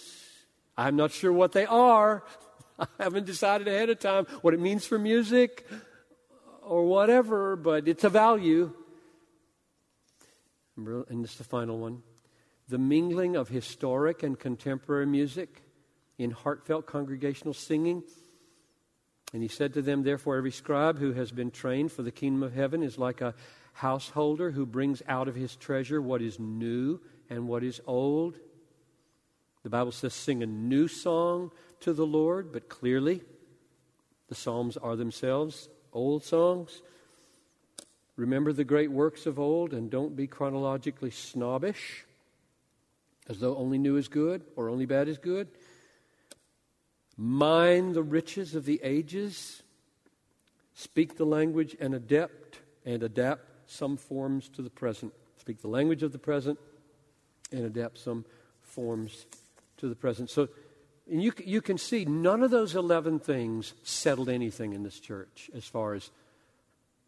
I'm not sure what they are. [laughs] I haven't decided ahead of time what it means for music or whatever, but it's a value. And this is the final one the mingling of historic and contemporary music in heartfelt congregational singing and he said to them, Therefore, every scribe who has been trained for the kingdom of heaven is like a householder who brings out of his treasure what is new and what is old. The Bible says, Sing a new song to the Lord, but clearly the Psalms are themselves old songs. Remember the great works of old and don't be chronologically snobbish, as though only new is good or only bad is good. Mine the riches of the ages, speak the language and adapt and adapt some forms to the present. Speak the language of the present and adapt some forms to the present. So you, you can see none of those 11 things settled anything in this church as far as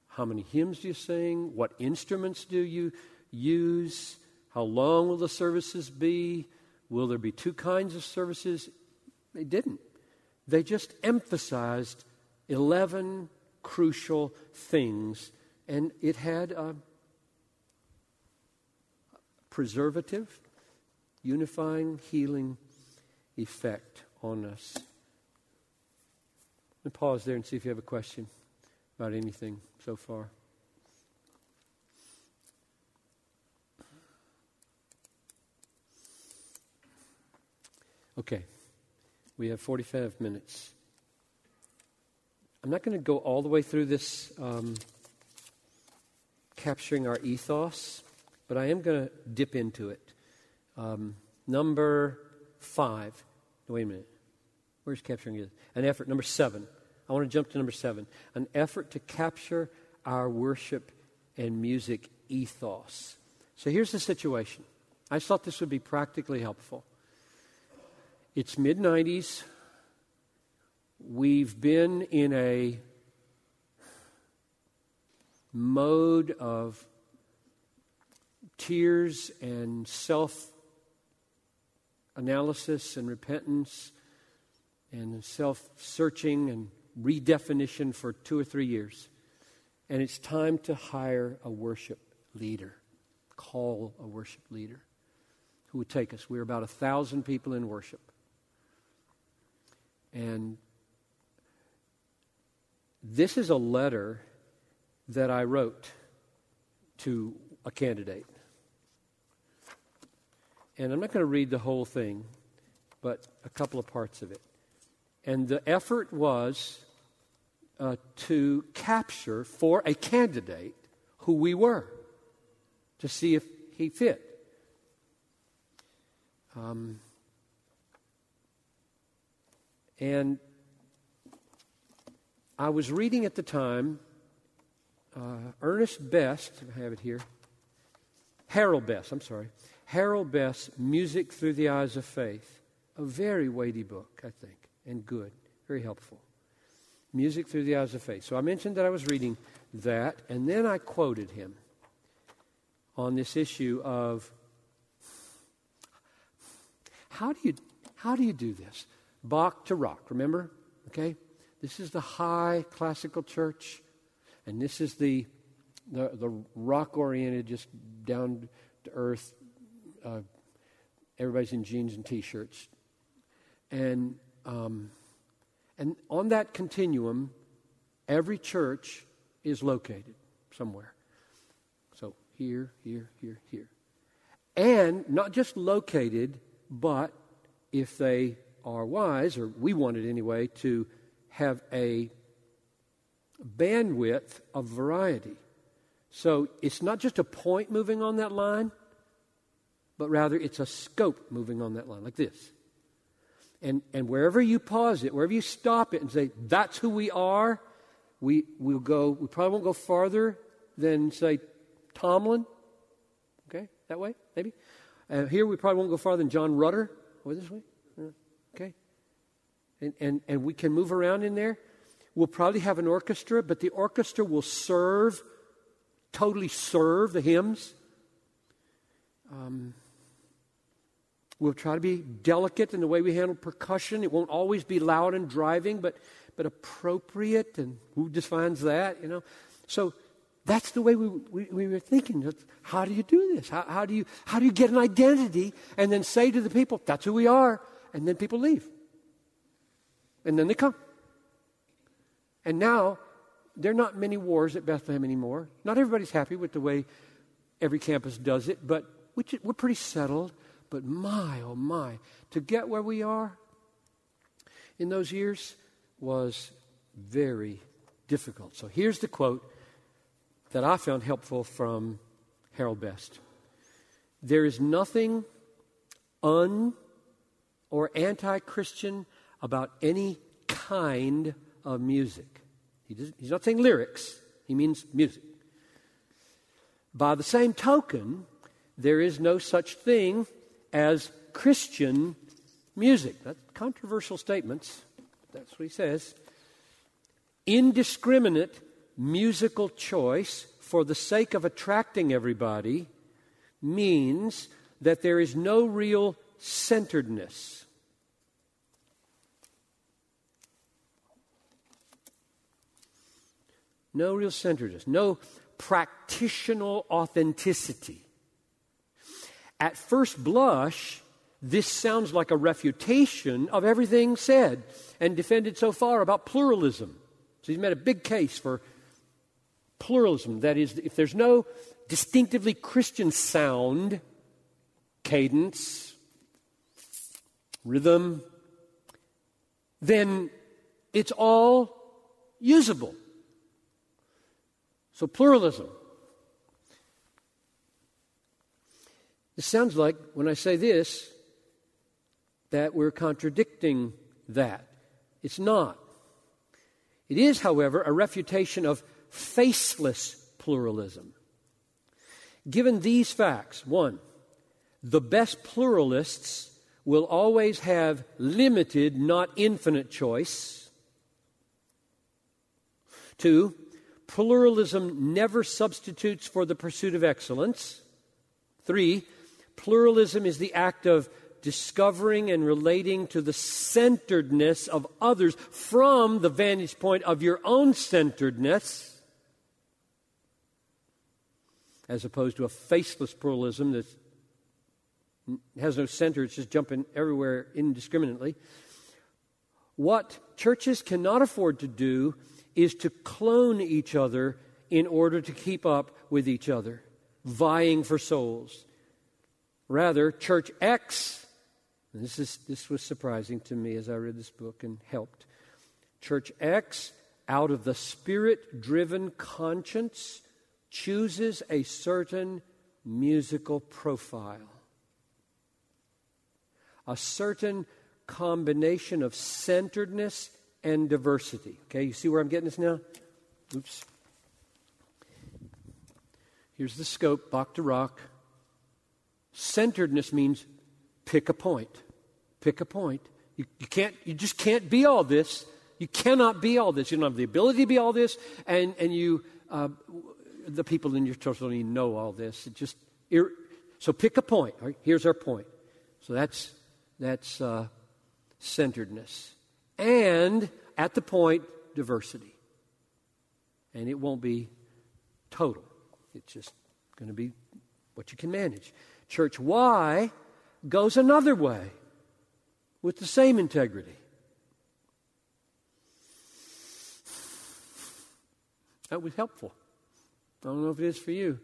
how many hymns do you sing, what instruments do you use, how long will the services be, will there be two kinds of services? They didn't. They just emphasized 11 crucial things, and it had a preservative, unifying, healing effect on us. Me pause there and see if you have a question about anything so far. Okay. We have 45 minutes. I'm not going to go all the way through this um, capturing our ethos, but I am going to dip into it. Um, number five. wait a minute. Where's capturing it? An effort. Number seven. I want to jump to number seven. An effort to capture our worship and music ethos. So here's the situation. I thought this would be practically helpful. It's mid 90s. We've been in a mode of tears and self analysis and repentance and self searching and redefinition for two or three years. And it's time to hire a worship leader, call a worship leader who would take us. We're about a thousand people in worship. And This is a letter that I wrote to a candidate. And I'm not going to read the whole thing, but a couple of parts of it. And the effort was uh, to capture for a candidate who we were, to see if he fit. Um, and I was reading at the time uh, Ernest Best, I have it here, Harold Best, I'm sorry, Harold Best's Music Through the Eyes of Faith. A very weighty book, I think, and good, very helpful. Music Through the Eyes of Faith. So I mentioned that I was reading that, and then I quoted him on this issue of how do you, how do, you do this? Bach to rock, remember? Okay? This is the high classical church, and this is the, the, the rock oriented, just down to earth. Uh, everybody's in jeans and t shirts. And, um, and on that continuum, every church is located somewhere. So here, here, here, here. And not just located, but if they are wise, or we want it anyway, to have a bandwidth of variety. So it's not just a point moving on that line, but rather it's a scope moving on that line, like this. And, and wherever you pause it, wherever you stop it and say, that's who we are, we, we'll go, we probably won't go farther than, say, Tomlin. Okay, that way, maybe. Uh, here we probably won't go farther than John Rutter. Or this way. Okay. And, and, and we can move around in there. We'll probably have an orchestra, but the orchestra will serve, totally serve the hymns. Um, we'll try to be delicate in the way we handle percussion. It won't always be loud and driving, but, but appropriate. And who defines that, you know? So that's the way we, we, we were thinking. How do you do this? How, how, do you, how do you get an identity and then say to the people, that's who we are, and then people leave? And then they come. And now, there are not many wars at Bethlehem anymore. Not everybody's happy with the way every campus does it, but we're pretty settled. But my, oh my, to get where we are in those years was very difficult. So here's the quote that I found helpful from Harold Best. There is nothing un or anti Christian about any kind of music. He does, he's not saying lyrics, he means music. By the same token, there is no such thing as Christian music. That's controversial statements. That's what he says. Indiscriminate musical choice for the sake of attracting everybody means that there is no real centeredness. No real centeredness, no practitioner authenticity. At first blush, this sounds like a refutation of everything said and defended so far about pluralism. So he's made a big case for pluralism. That is, if there's no distinctively Christian sound, cadence, rhythm, then it's all usable. So, pluralism. It sounds like, when I say this, that we're contradicting that. It's not. It is, however, a refutation of faceless pluralism. Given these facts, one, the best pluralists will always have limited, not infinite choice. Two, pluralism never substitutes for the pursuit of excellence. Three, pluralism is the act of discovering and relating to the centeredness of others from the vantage point of your own centeredness as opposed to a faceless pluralism that has no center, it's just jumping everywhere indiscriminately. What churches cannot afford to do is to clone each other in order to keep up with each other, vying for souls. Rather, Church X, this, is, this was surprising to me as I read this book and helped. Church X, out of the spirit driven conscience, chooses a certain musical profile, a certain combination of centeredness and diversity. Okay, you see where I'm getting this now? Oops. Here's the scope, Bach to rock. Centeredness means pick a point. Pick a point. You, you, can't, you just can't be all this. You cannot be all this. You don't have the ability to be all this, and, and you, uh, the people in your church don't even know all this. It just, so pick a point. Right? Here's our point. So that's, that's uh, centeredness. And at the point, diversity. And it won't be total, it's just going to be what you can manage. Church Y goes another way with the same integrity. That was helpful. I don't know if it is for you.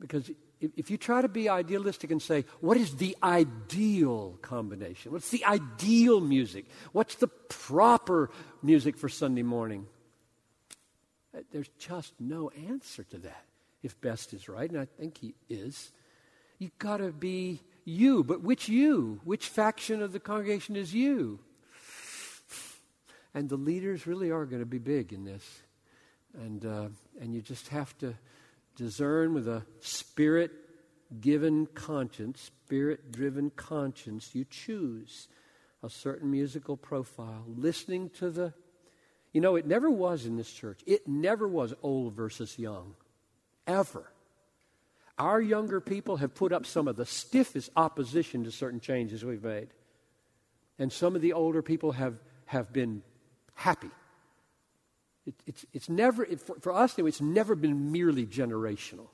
Because if, you try to be idealistic and say, what is the ideal combination? What's the ideal music? What's the proper music for Sunday morning? Uh, there's just no answer to that if Best is right, and I think he is. You've got to be you. But which you? Which faction of the congregation is you? And the leaders really are going to be big in this. And, uh, and you just have to discern with a spirit given conscience, spirit driven conscience. You choose a certain musical profile, listening to the. You know, it never was in this church. It never was old versus young ever. Our younger people have put up some of the stiffest opposition to certain changes we've made. And some of the older people have, have been happy. It, it's, it's never, it, for, for us, it's never been merely generational.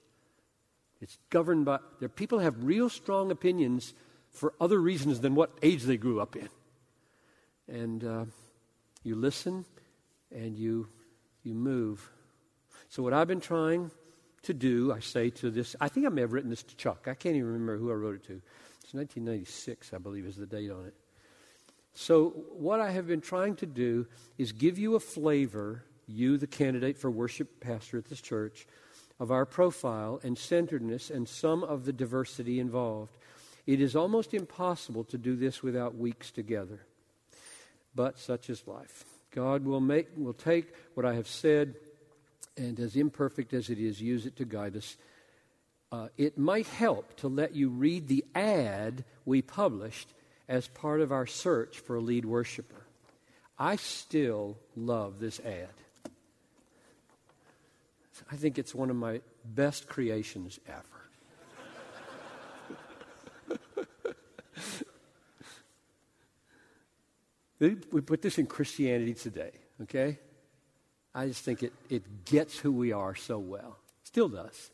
It's governed by, there people have real strong opinions for other reasons than what age they grew up in. And uh, you listen and you, you move. So, what I've been trying to do, I say to this, I think I may have written this to Chuck. I can't even remember who I wrote it to. It's 1996, I believe, is the date on it. So, what I have been trying to do is give you a flavor, you, the candidate for worship pastor at this church, of our profile and centeredness and some of the diversity involved. It is almost impossible to do this without weeks together. But such is life. God will, make, will take what I have said and as imperfect as it is, use it to guide us. Uh, it might help to let you read the ad we published as part of our search for a lead worshiper. I still love this ad. I think it's one of my best creations ever. we put this in Christianity Today, okay? I just think it, it gets who we are so well. Still does.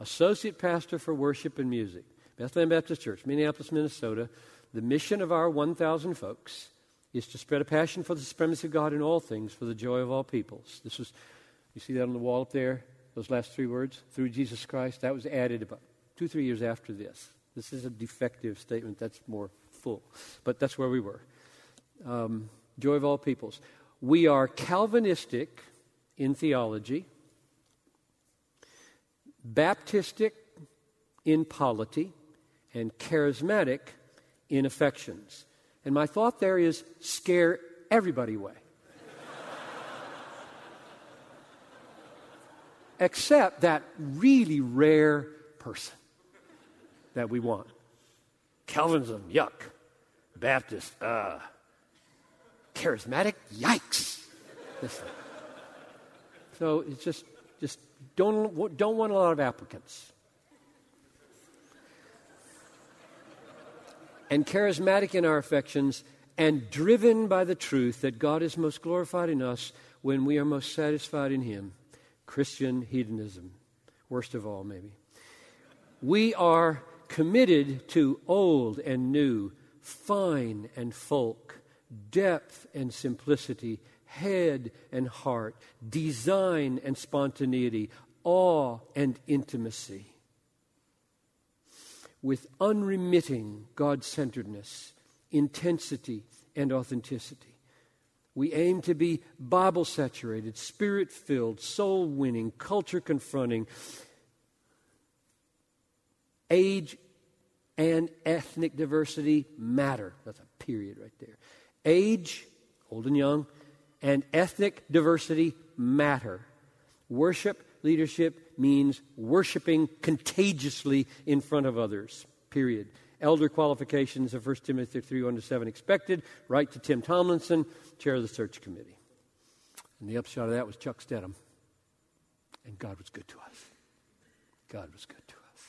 Associate pastor for worship and music, Bethlehem Baptist Church, Minneapolis, Minnesota. The mission of our 1,000 folks is to spread a passion for the supremacy of God in all things for the joy of all peoples. This was, you see that on the wall up there? Those last three words? Through Jesus Christ. That was added about two, three years after this. This is a defective statement. That's more full. But that's where we were. Um, joy of all peoples. We are Calvinistic in theology, Baptistic in polity, and charismatic in affections. And my thought there is scare everybody away. Except that really rare person that we want. Calvinism, yuck. Baptist, uh charismatic? Yikes. so it's just, just don't, don't want a lot of applicants. And charismatic in our affections and driven by the truth that God is most glorified in us when we are most satisfied in Him. Christian hedonism, worst of all, maybe. We are committed to old and new, fine and folk, depth and simplicity, head and heart, design and spontaneity, awe and intimacy. With unremitting God centeredness, intensity, and authenticity. We aim to be Bible saturated, spirit filled, soul winning, culture confronting, age and ethnic diversity matter. That's a period right there. Age, old and young, and ethnic diversity matter. Worship leadership means worshiping contagiously in front of others, period. Elder qualifications of 1 Timothy 3 1 to 7 expected. Right to Tim Tomlinson, chair of the search committee. And the upshot of that was Chuck Steddom. And God was good to us. God was good to us.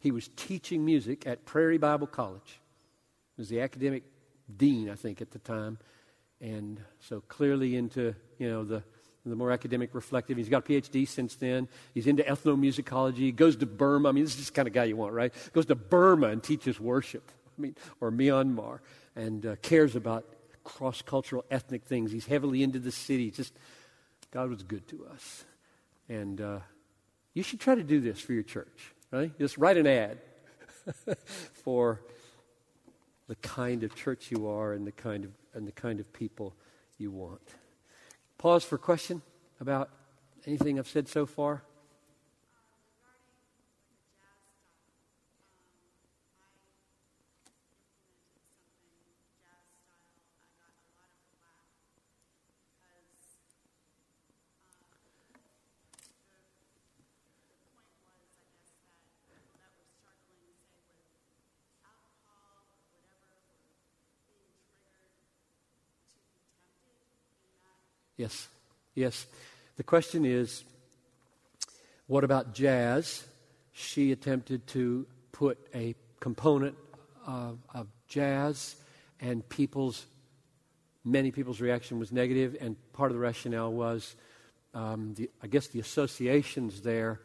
He was teaching music at Prairie Bible College. He was the academic dean, I think, at the time. And so clearly into, you know, the the more academic, reflective. He's got a PhD since then. He's into ethnomusicology. He goes to Burma. I mean, this is the kind of guy you want, right? Goes to Burma and teaches worship. I mean, or Myanmar, and uh, cares about cross-cultural ethnic things. He's heavily into the city. Just God was good to us, and uh, you should try to do this for your church, right? Just write an ad [laughs] for the kind of church you are and the kind of and the kind of people you want. Pause for question about anything I've said so far. Yes, yes. The question is what about jazz? She attempted to put a component of, of jazz, and people's, many people's reaction was negative, and part of the rationale was, um, the, I guess, the associations there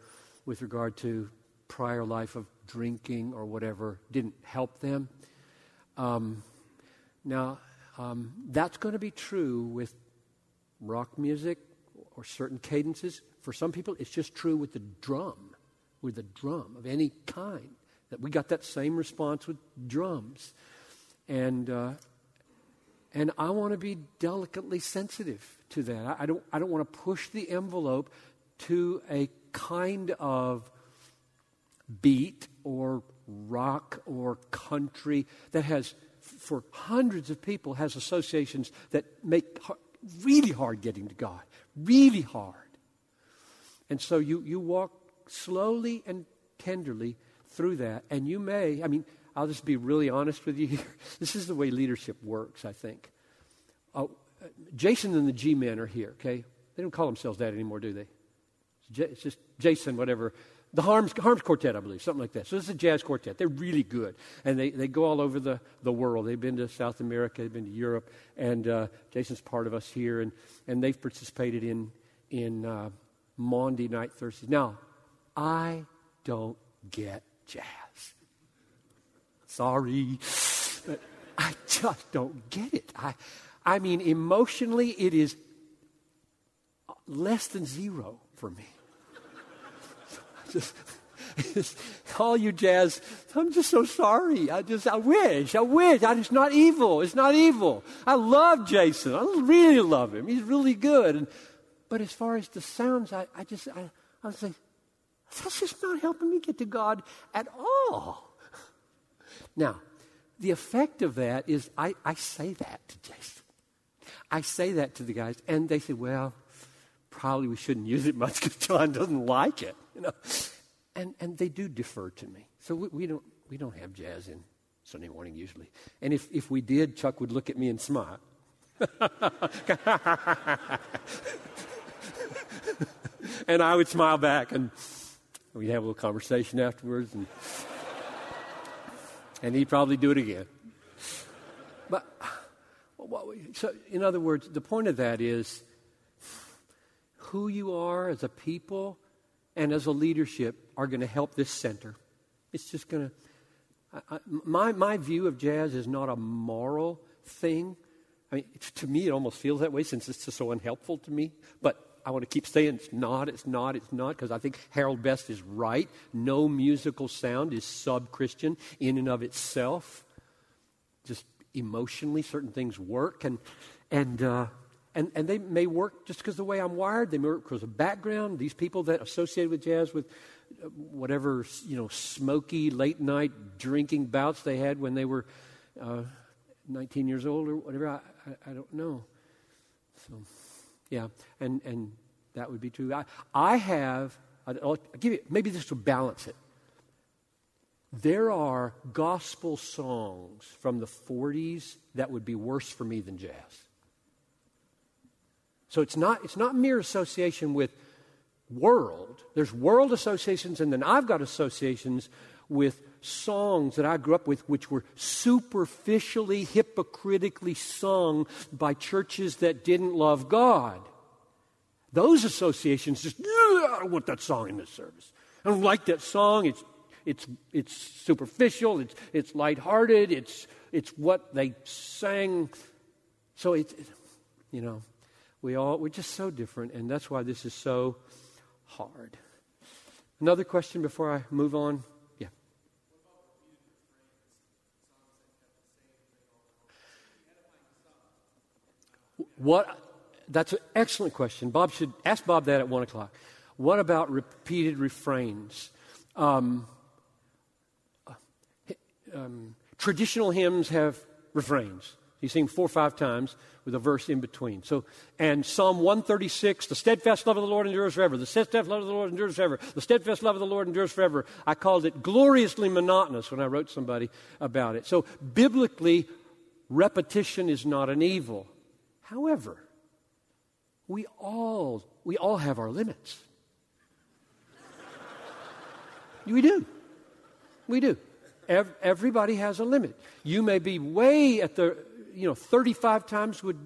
with regard to prior life of drinking or whatever didn't help them. Um, now, um, that's going to be true with rock music or certain cadences. For some people, it's just true with the drum, with the drum of any kind. That we got that same response with drums, and uh, and I want to be delicately sensitive to that. I, don't I don't want to push the envelope to a kind of beat or rock or country that has for hundreds of people has associations that make really hard getting to God, really hard. And so you, you walk slowly and tenderly through that, and you may, I mean, I'll just be really honest with you here. [laughs] This is the way leadership works, I think. Uh, Jason and the G Men are here, okay? They don't call themselves that anymore, do they? It's just Jason, whatever. The Harms, Harms Quartet, I believe, something like that. So this is a jazz quartet. They're really good. And they, they go all over the, the world. They've been to South America, they've been to Europe, and uh, Jason's part of us here. And, and they've participated in, in uh, Maundy Night Thursdays. Now, I don't get jazz. Sorry. But I just don't get it. I, I mean, emotionally, it is less than zero for me just, [laughs] all you jazz, I'm just so sorry. I just, I wish, I wish. I, it's not evil. It's not evil. I love Jason. I really love him. He's really good. And, but as far as the sounds, I, I just, I, I was like, that's just not helping me get to God at all. Now, the effect of that is I, I say that to Jason. I say that to the guys, and they say, well, probably we shouldn't use it much because John doesn't like it you know. And, and they do defer to me. So we, we, don't, we don't have jazz in Sunday morning usually. And if, if we did, Chuck would look at me and smile. [laughs] and I would smile back, and we'd have a little conversation afterwards, and, and he'd probably do it again. But, so, in other words, the point of that is who you are as a people and as a leadership are going to help this center. It's just going to. my, my view of jazz is not a moral thing. I mean, to me, it almost feels that way since it's so unhelpful to me. But I want to keep saying it's not, it's not, it's not, because I think Harold Best is right. No musical sound is sub Christian in and of itself. Just emotionally, certain things work. And, and, uh, and, and they may work just because the way I'm wired. They may work because of background. These people that associated with jazz with uh, whatever, you know, smoky late night drinking bouts they had when they were uh, 19 years old or whatever, I, I, I don't know. So, yeah, and, and that would be true. I, I have, I'll, give you, maybe this will balance it. There are gospel songs from the 40s that would be worse for me than jazz. So it's not, it's not mere association with world. There's world associations, and then I've got associations with songs that I grew up with, which were superficially, hypocritically sung by churches that didn't love God. Those associations just, I don't want that song in this service. I don't like that song. It's, it's, it's superficial, it's, it's lighthearted, it's, it's what they sang. So it's, you know, we all, we're just so different, and that's why this is so hard. Another question before I move on? Yeah. What? That's an excellent question. Bob should ask Bob that at one o'clock. What about repeated refrains? Um, um, traditional hymns have refrains. You sing four or five times with a verse in between. So, and Psalm 136, the steadfast love of the Lord endures forever. The steadfast love of the Lord endures forever. The steadfast love of the Lord endures forever. I called it gloriously monotonous when I wrote somebody about it. So, biblically, repetition is not an evil. However, we all, we all have our limits. [laughs] we do. We do. everybody has a limit. You may be way at the, you know, 35 times would,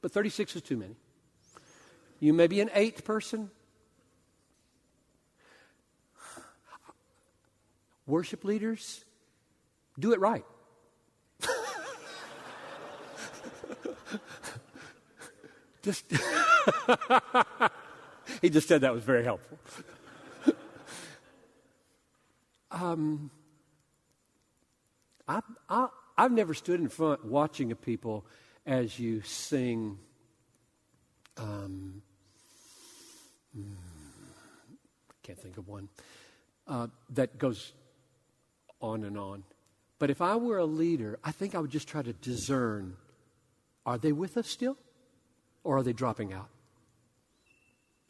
but 36 is too many. You may be an eighth person. Worship leaders, do it right. [laughs] Just [laughs] he just said that was very helpful. [laughs] um, I, I, I've never stood in front watching a people as you sing. Um, hmm, can't think of one uh, that goes on and on. But if I were a leader, I think I would just try to discern are they with us still? or are they dropping out?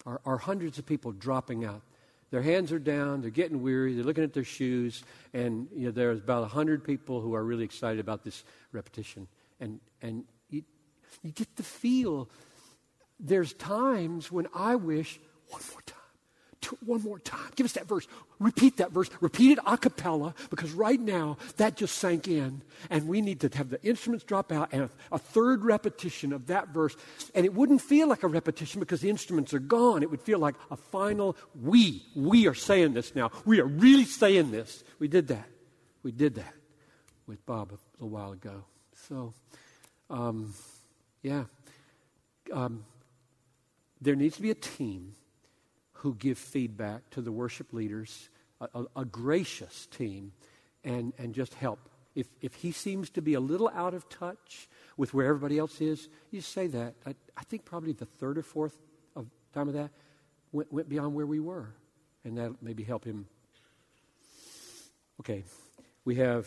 Are, are hundreds of people dropping out? Their hands are down, they're getting weary, they're looking at their shoes, and you know, there's about 100 people who are really excited about this repetition. And, and you, you get the feel there's times when I wish one more time one more time. Give us that verse. Repeat that verse. Repeat it a cappella because right now that just sank in and we need to have the instruments drop out and a, a, third repetition of that verse. And it wouldn't feel like a repetition because the instruments are gone. It would feel like a final we. We are saying this now. We are really saying this. We did that. We did that with Bob a little while ago. So, um, yeah. Um, there needs to be a team who give feedback to the worship leaders, a, a, gracious team, and, and just help. If, if he seems to be a little out of touch with where everybody else is, you say that. I, I think probably the third or fourth of time of that went, went beyond where we were, and that maybe help him. Okay, we have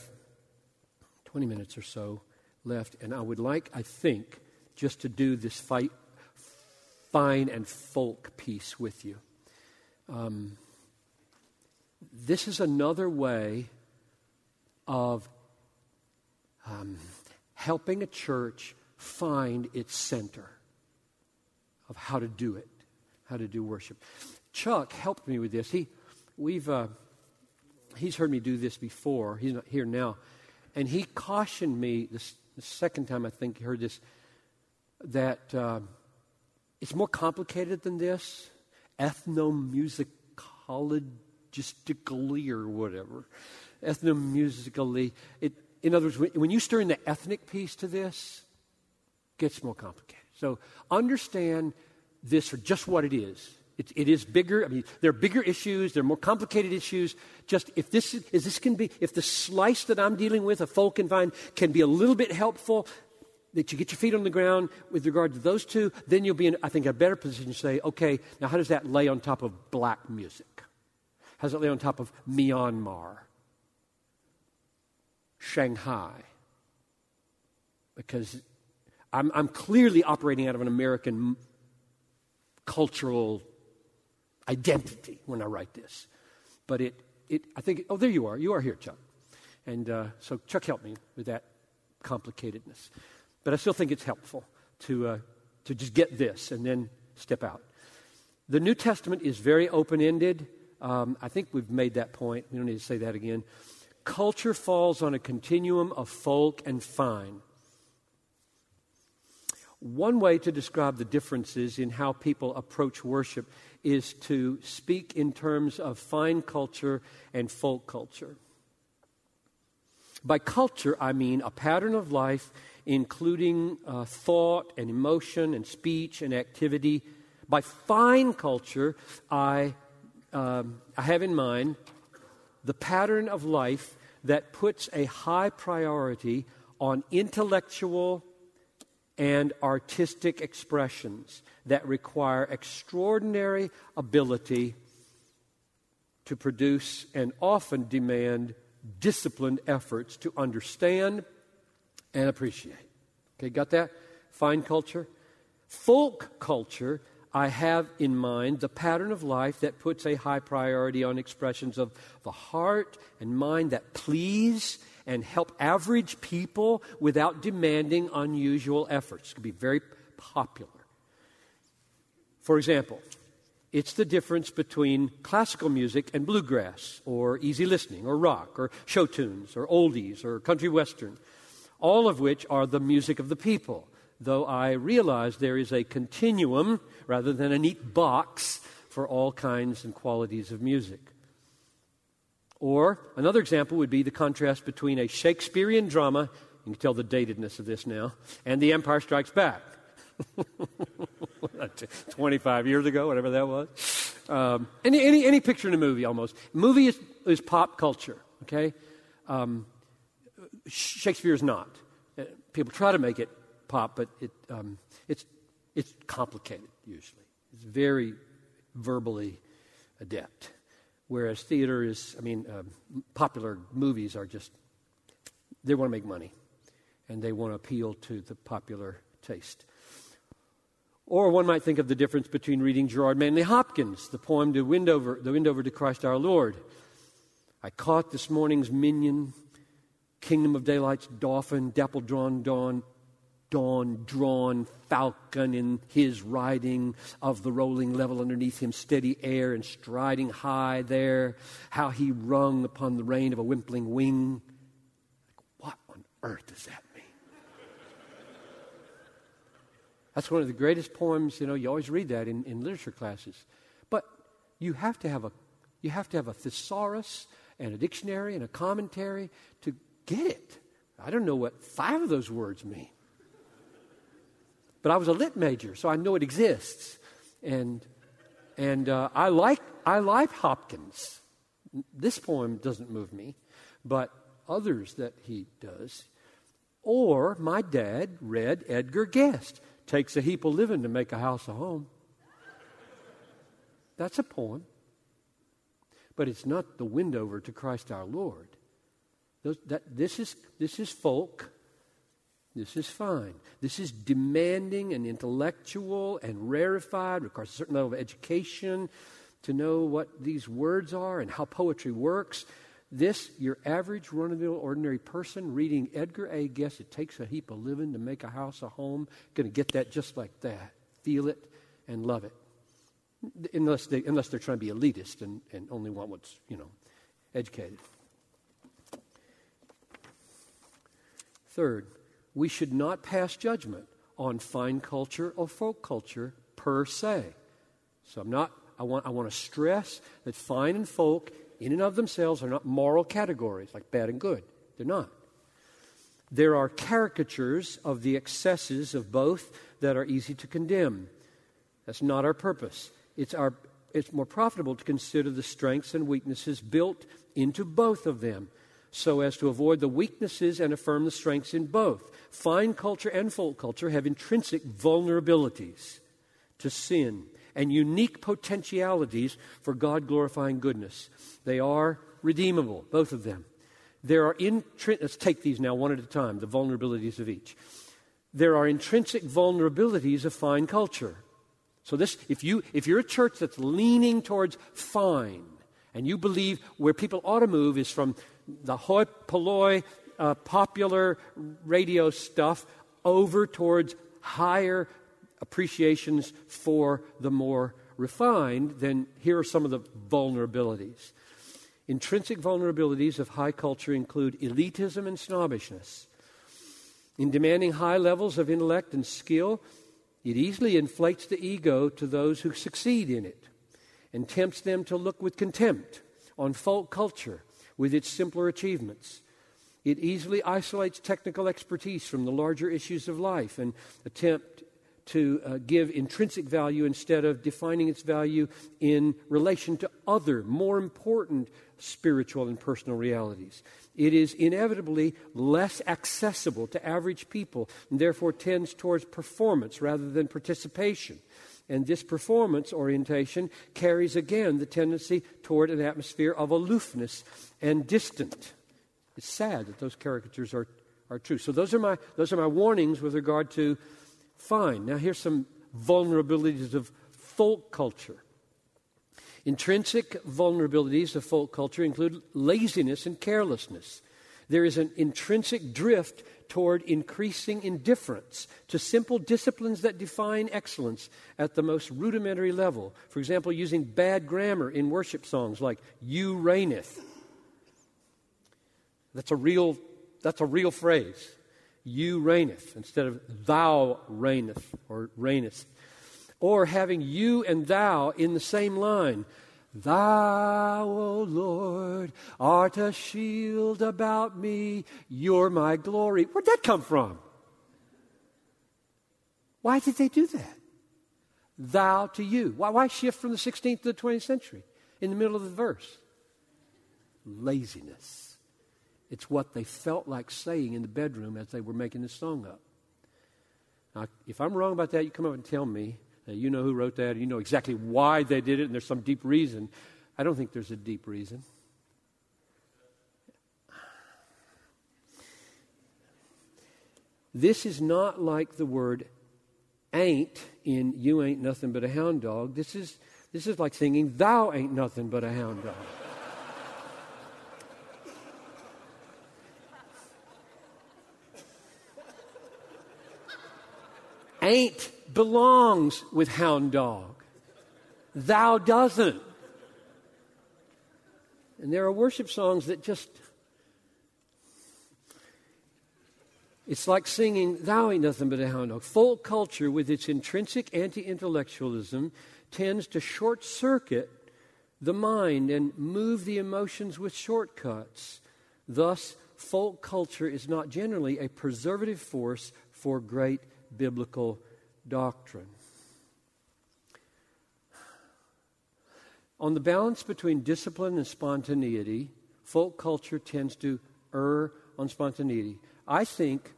20 minutes or so left, and I would like, I think, just to do this fight, fine and folk piece with you. Um, this is another way of um, helping a church find its center of how to do it, how to do worship. Chuck helped me with this. He, we've, uh, he's heard me do this before. He's not here now, and he cautioned me this, the second time I think he heard this that uh, it's more complicated than this ethnomusicologically or whatever. Ethnomusically. It, in other words, when you stir in the ethnic piece to this, gets more complicated. So understand this for just what it is. It, it is bigger. I mean, there are bigger issues. There are more complicated issues. Just if this is this can be, if the slice that I'm dealing with, a folk and vine, can be a little bit helpful, that you get your feet on the ground with regard to those two, then you'll be in, I think, a better position to say, okay, now how does that lay on top of black music? How does it lay on top of Myanmar, Shanghai? Because I'm, I'm clearly operating out of an American cultural identity when I write this. But it, it I think, oh, there you are. You are here, Chuck. And uh, so Chuck helped me with that complicatedness. But I still think it's helpful to, uh, to just get this and then step out. The New Testament is very open ended. Um, I think we've made that point. We don't need to say that again. Culture falls on a continuum of folk and fine. One way to describe the differences in how people approach worship is to speak in terms of fine culture and folk culture. By culture, I mean a pattern of life including uh, thought and emotion and speech and activity. By fine culture, I, um, I have in mind the pattern of life that puts a high priority on intellectual and artistic expressions that require extraordinary ability to produce and often demand disciplined efforts to understand and appreciate. Okay, got that? Fine culture. Folk culture, I have in mind the pattern of life that puts a high priority on expressions of the heart and mind that please and help average people without demanding unusual efforts. It can be very popular. For example, it's the difference between classical music and bluegrass, or easy listening, or rock, or show tunes, or oldies, or country western, all of which are the music of the people. Though I realize there is a continuum rather than a neat box for all kinds and qualities of music. Or another example would be the contrast between a Shakespearean drama, you can tell the datedness of this now, and The Empire Strikes Back. [laughs] 25 years ago, whatever that was. Um, any, any, any picture in a movie almost. Movie is, is pop culture, okay? Um, Shakespeare is not. Uh, people try to make it pop, but it, um, it's, it's complicated usually. It's very verbally adept. Whereas theater is, I mean, uh, popular movies are just, they want to make money and they want to appeal to the popular taste. Or one might think of the difference between reading Gerard Manley Hopkins, the poem The Windhover, the Windhover to Christ our Lord. I caught this morning's minion, Kingdom of Daylight's dauphin, dapple drawn dawn, dawn drawn falcon in his riding of the rolling level underneath him, steady air and striding high there, how he rung upon the rein of a wimpling wing. Like, What on earth does that mean? That's one of the greatest poems, you know, you always read that in, in literature classes. But you have to have a you have to have a thesaurus and a dictionary and a commentary to get it. I don't know what five of those words mean. But I was a lit major, so I know it exists. And, and uh, I, like, I like Hopkins. This poem doesn't move me, but others that he does. Or my dad read Edgar Guest. Takes a heap of living to make a house a home. That's a poem. But it's not the Windhover to Christ our Lord. Those, that, this, is, this is folk this is fine. This is demanding and intellectual and rarefied, requires a certain level of education to know what these words are and how poetry works. This, your average run of the mill ordinary person reading Edgar A. Guest, it takes a heap of living to make a house a home, going to get that just like that. Feel it and love it. Unless, they, unless they're trying to be elitist and, and only want what's, you know, educated. Third, we should not pass judgment on fine culture or folk culture per se. So I'm not, I want, I want to stress that fine and folk, in and of themselves, are not moral categories like bad and good. They're not. There are caricatures of the excesses of both that are easy to condemn. That's not our purpose. It's, our, it's more profitable to consider the strengths and weaknesses built into both of them so as to avoid the weaknesses and affirm the strengths in both. Fine culture and folk culture have intrinsic vulnerabilities to sin and unique potentialities for God glorifying goodness. They are redeemable, both of them. There are intri- let's take these now one at a time, the vulnerabilities of each. There are intrinsic vulnerabilities of fine culture. So this, if you if you're a church that's leaning towards fine, and you believe where people ought to move is from the hoi polloi uh, popular radio stuff over towards higher appreciations for the more refined, then here are some of the vulnerabilities. Intrinsic vulnerabilities of high culture include elitism and snobbishness. In demanding high levels of intellect and skill, it easily inflates the ego to those who succeed in it and tempts them to look with contempt on folk culture with its simpler achievements. It easily isolates technical expertise from the larger issues of life and attempt to uh, give intrinsic value instead of defining its value in relation to other, more important spiritual and personal realities. It is inevitably less accessible to average people and therefore tends towards performance rather than participation. And this performance orientation carries again the tendency toward an atmosphere of aloofness and distant. It's sad that those caricatures are, are true. So those are my those are my warnings with regard to fine. Now here's some vulnerabilities of folk culture. Intrinsic vulnerabilities of folk culture include laziness and carelessness. There is an intrinsic drift toward increasing indifference to simple disciplines that define excellence at the most rudimentary level. For example, using bad grammar in worship songs like "You reigneth." That's a real, that's a real phrase. You reigneth instead of thou reigneth or reignest. Or having you and thou in the same line. Thou, O Lord, art a shield about me. You're my glory. Where'd that come from? Why did they do that? Thou to you. Why, why shift from the 16th to the 20th century in the middle of the verse? Laziness. It's what they felt like saying in the bedroom as they were making the song up. Now, if I'm wrong about that, you come up and tell me. Uh, you know who wrote that, you know exactly why they did it, and there's some deep reason. I don't think there's a deep reason. This is not like the word ain't in you ain't nothing but a hound dog. This is, this is like singing thou ain't nothing but a hound dog. [laughs] ain't belongs with hound dog. Thou doesn't. And there are worship songs that just, it's like singing, Thou ain't nothing but a hound dog. Folk culture, with its intrinsic anti intellectualism, tends to short circuit the mind and move the emotions with shortcuts. Thus, folk culture is not generally a preservative force for great biblical doctrine. On the balance between discipline and spontaneity, folk culture tends to err on spontaneity. I think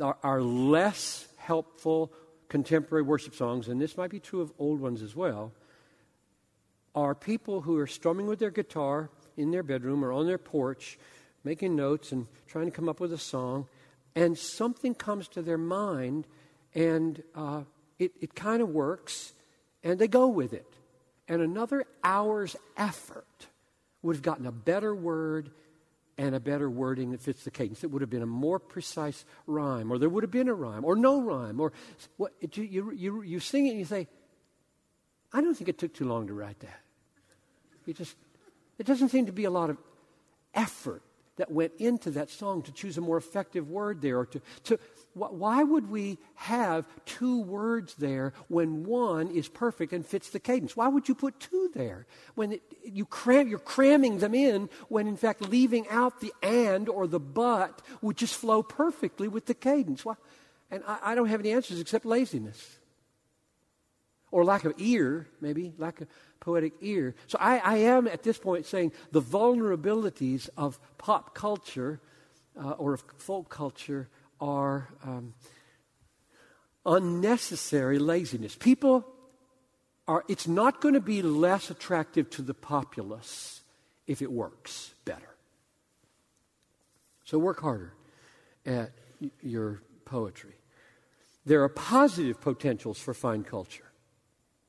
our less helpful contemporary worship songs, and this might be true of old ones as well, are people who are strumming with their guitar in their bedroom or on their porch, making notes and trying to come up with a song, and something comes to their mind and uh, it, it kind of works, and they go with it. And another hour's effort would have gotten a better word and a better wording that fits the cadence. It would have been a more precise rhyme, or there would have been a rhyme, or no rhyme, or what, it, you, you, you sing it and you say, I don't think it took too long to write that. You just, it doesn't seem to be a lot of effort that went into that song to choose a more effective word there or to, to why would we have two words there when one is perfect and fits the cadence? Why would you put two there when it, you cram, you're cramming them in when in fact leaving out the and or the but would just flow perfectly with the cadence? Why? And I, I don't have any answers except laziness or lack of ear, maybe lack of poetic ear. So I, I am at this point saying the vulnerabilities of pop culture uh, or of folk culture are um, unnecessary laziness. People are, it's not going to be less attractive to the populace if it works better. So work harder at your poetry. There are positive potentials for fine culture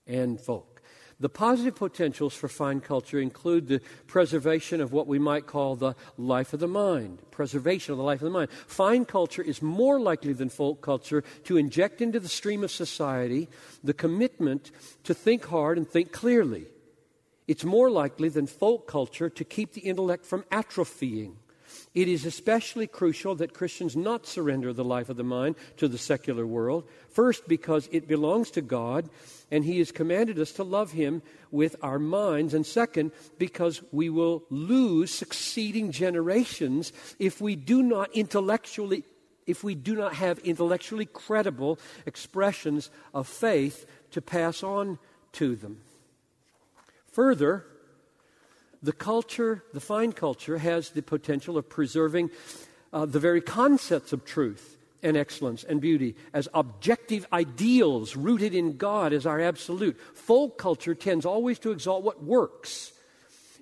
and folk. The positive potentials for fine culture include the preservation of what we might call the life of the mind. Preservation of the life of the mind. Fine culture is more likely than folk culture to inject into the stream of society the commitment to think hard and think clearly. It's more likely than folk culture to keep the intellect from atrophying. It is especially crucial that Christians not surrender the life of the mind to the secular world. First, because it belongs to God and He has commanded us to love Him with our minds. And second, because we will lose succeeding generations if we do not intellectually. If we do not have intellectually credible expressions of faith to pass on to them. Further, the culture, the fine culture, has the potential of preserving uh, the very concepts of truth and excellence and beauty as objective ideals rooted in God as our absolute. Folk culture tends always to exalt what works.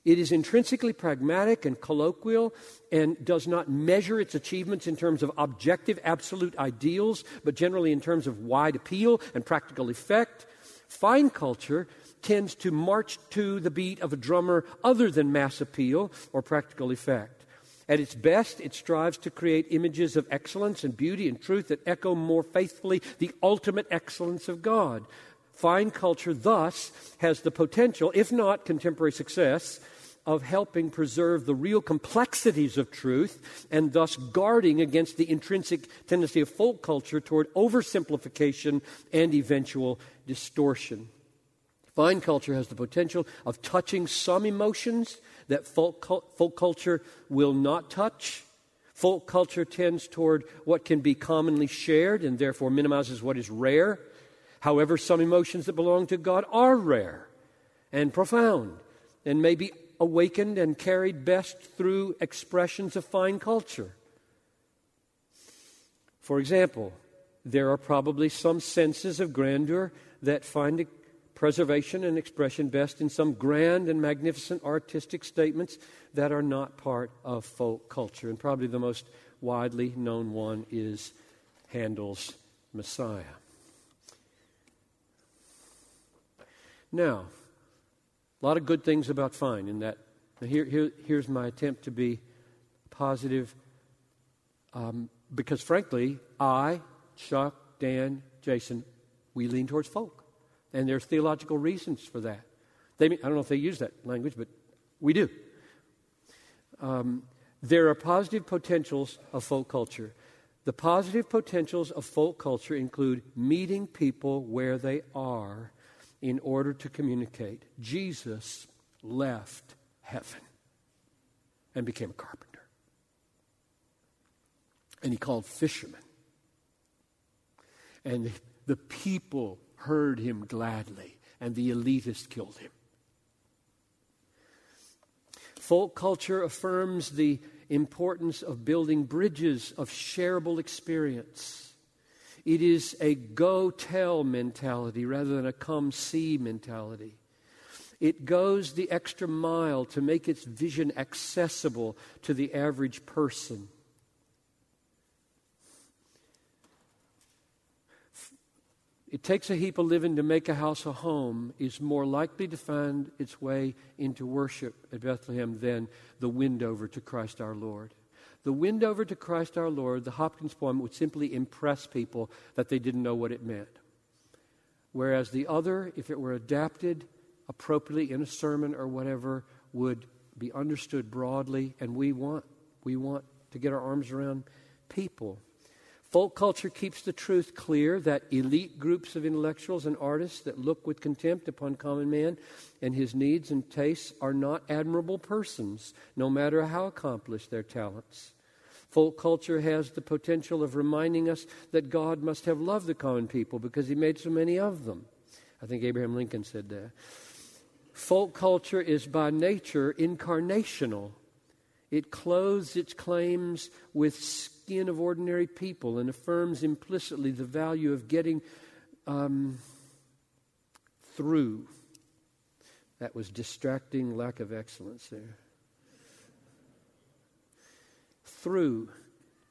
It is intrinsically pragmatic and colloquial and does not measure its achievements in terms of objective, absolute ideals, but generally in terms of wide appeal and practical effect. Fine culture tends to march to the beat of a drummer other than mass appeal or practical effect. At its best, it strives to create images of excellence and beauty and truth that echo more faithfully the ultimate excellence of God. Fine culture, thus, has the potential, if not contemporary success, of helping preserve the real complexities of truth and thus guarding against the intrinsic tendency of folk culture toward oversimplification and eventual distortion. Fine culture has the potential of touching some emotions that folk, folk culture will not touch. Folk culture tends toward what can be commonly shared and therefore minimizes what is rare. However, some emotions that belong to God are rare and profound and may be awakened and carried best through expressions of fine culture. For example, there are probably some senses of grandeur that find preservation and expression best in some grand and magnificent artistic statements that are not part of folk culture. And probably the most widely known one is Handel's Messiah. Now, a lot of good things about fine in that. Here, here, here's my attempt to be positive um, because, frankly, I, Chuck, Dan, Jason, we lean towards folk. And there's theological reasons for that. They, I don't know if they use that language, but we do. Um, there are positive potentials of folk culture. The positive potentials of folk culture include meeting people where they are in order to communicate. Jesus left heaven and became a carpenter. And he called fishermen. And the, the people heard him gladly, and the elitist killed him. Folk culture affirms the importance of building bridges of shareable experience. It is a go tell mentality rather than a come see mentality. It goes the extra mile to make its vision accessible to the average person. It takes a heap of living to make a house a home is more likely to find its way into worship at Bethlehem than the Windhover to Christ our Lord. The Windhover to Christ our Lord, the Hopkins poem, would simply impress people that they didn't know what it meant. Whereas the other, if it were adapted appropriately in a sermon or whatever, would be understood broadly, and we want We want to get our arms around people. Folk culture keeps the truth clear that elite groups of intellectuals and artists that look with contempt upon common man and his needs and tastes are not admirable persons, no matter how accomplished their talents. Folk culture has the potential of reminding us that God must have loved the common people because he made so many of them. I think Abraham Lincoln said that. Folk culture is by nature incarnational. It clothes its claims with skin of ordinary people and affirms implicitly the value of getting um, through. That was distracting lack of excellence there. Through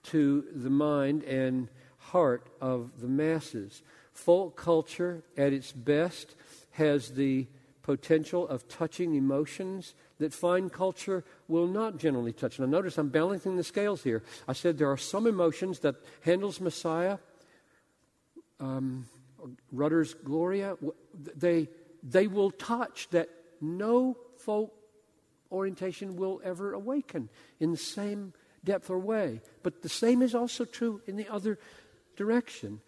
to the mind and heart of the masses. Folk culture, at its best, has the potential of touching emotions that fine culture will not generally touch. Now, notice I'm balancing the scales here. I said there are some emotions that Handel's Messiah, um, Gloria, they, they will touch that no folk orientation will ever awaken in the same depth or way. But the same is also true in the other direction.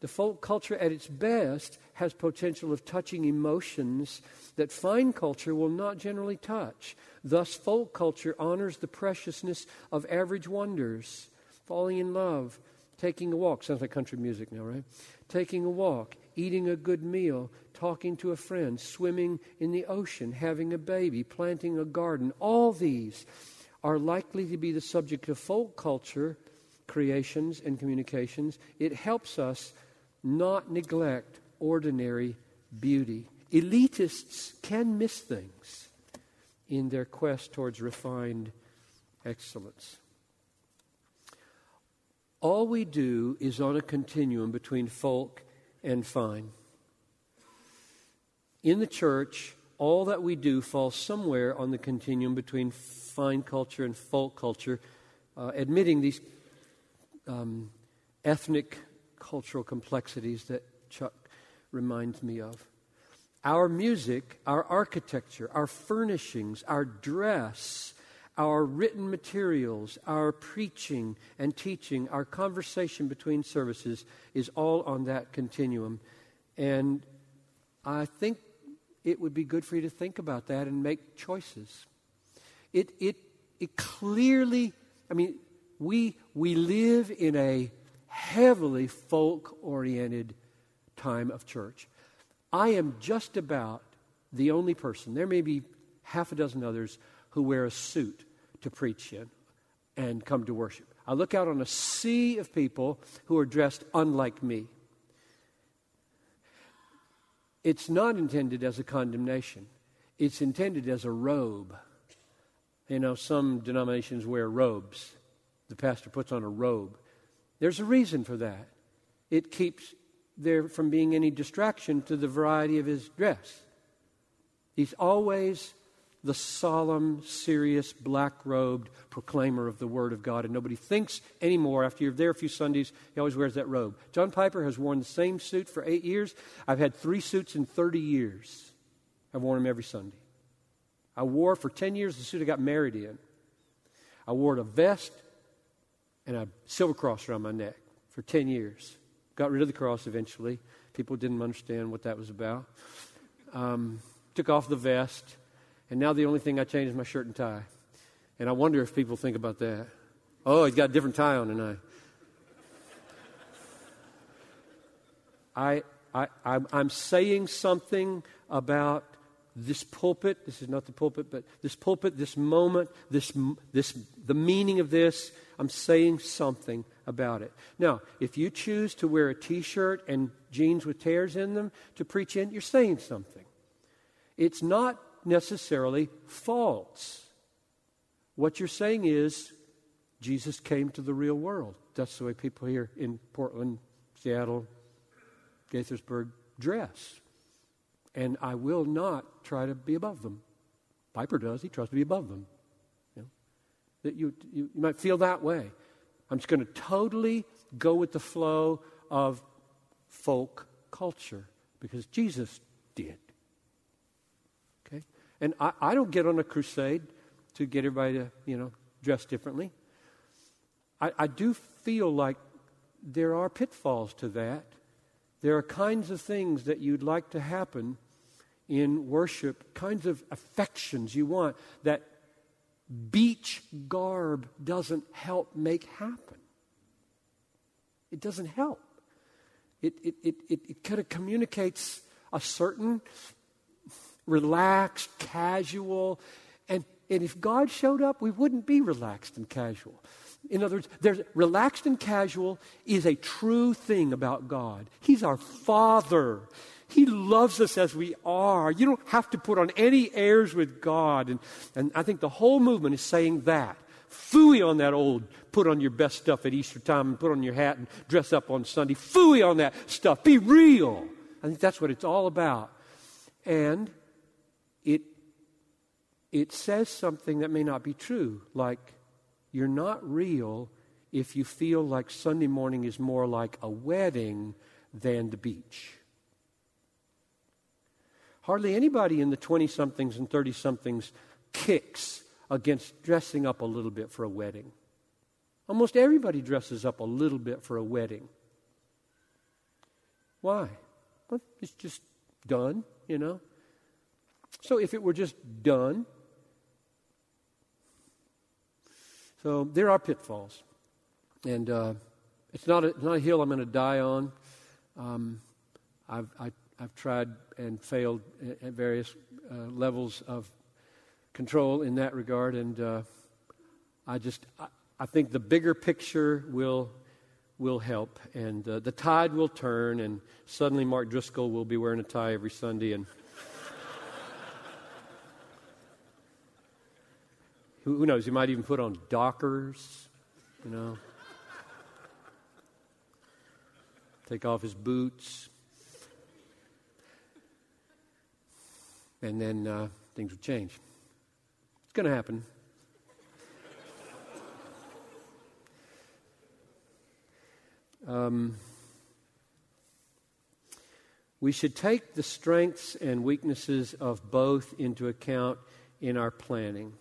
The folk culture at its best has potential of touching emotions that fine culture will not generally touch. Thus, folk culture honors the preciousness of average wonders, falling in love, taking a walk. Sounds like country music now, right? Taking a walk, eating a good meal, talking to a friend, swimming in the ocean, having a baby, planting a garden. All these are likely to be the subject of folk culture creations and communications. It helps us not neglect ordinary beauty. Elitists can miss things in their quest towards refined excellence. All we do is on a continuum between folk and fine. In the church, all that we do falls somewhere on the continuum between fine culture and folk culture, uh, admitting these um, ethnic cultural complexities that Chuck reminds me of. Our music, our architecture, our furnishings, our dress, our written materials, our preaching and teaching, our conversation between services is all on that continuum. And I think it would be good for you to think about that and make choices. It, it, it clearly, I mean, we, we live in a heavily folk oriented time of church. I am just about the only person, there may be half a dozen others, who wear a suit to preach in and come to worship. I look out on a sea of people who are dressed unlike me. It's not intended as a condemnation, it's intended as a robe. You know, some denominations wear robes. The pastor puts on a robe. There's a reason for that. It keeps there from being any distraction to the variety of his dress. He's always the solemn, serious, black robed proclaimer of the Word of God. And nobody thinks anymore, after you're there a few Sundays, he always wears that robe. John Piper has worn the same suit for eight years. I've had three suits in 30 years. I've worn them every Sunday. I wore for 10 years the suit I got married in. I wore a vest and a silver cross around my neck for 10 years. Got rid of the cross eventually. People didn't understand what that was about. Um, took off the vest, and now the only thing I change is my shirt and tie. And I wonder if people think about that. Oh, he's got a different tie on tonight. I, I, I, I'm saying something about this pulpit. This is not the pulpit, but this pulpit, this moment, this, this, the meaning of this I'm saying something about it. Now, if you choose to wear a t shirt and jeans with tears in them to preach in, you're saying something. It's not necessarily false. What you're saying is Jesus came to the real world. That's the way people here in Portland, Seattle, Gaithersburg dress. And I will not try to be above them. Piper does, he tries to be above them that you, you, you might feel that way. I'm just going to totally go with the flow of folk culture because Jesus did. Okay? And I, I don't get on a crusade to get everybody to, you know, dress differently. I, I do feel like there are pitfalls to that. There are kinds of things that you'd like to happen in worship, kinds of affections you want that beach garb doesn't help make happen. It doesn't help. It, it, it, it, it kind of communicates a certain relaxed, casual, and, and if God showed up, we wouldn't be relaxed and casual. In other words, there's, relaxed and casual is a true thing about God. He's our Father. He loves us as we are. You don't have to put on any airs with God. And, and I think the whole movement is saying that. Fooey on that old put on your best stuff at Easter time and put on your hat and dress up on Sunday. Fooey on that stuff. Be real. I think that's what it's all about. And it, it says something that may not be true, like you're not real if you feel like Sunday morning is more like a wedding than the beach. Hardly anybody in the 20 somethings and 30 somethings kicks against dressing up a little bit for a wedding. Almost everybody dresses up a little bit for a wedding. Why? Well, it's just done, you know. So if it were just done, so there are pitfalls, and uh, it's not a, not a hill I'm going to die on. Um, I've I, I've tried and failed at various uh, levels of control in that regard, and uh, I just I, I, think the bigger picture will will help, and uh, the tide will turn, and suddenly Mark Driscoll will be wearing a tie every Sunday, and [laughs] who, who knows? He might even put on Dockers, you know. Take off his boots. And then uh, things would change. It's going to happen. Um, we should take the strengths and weaknesses of both into account in our planning.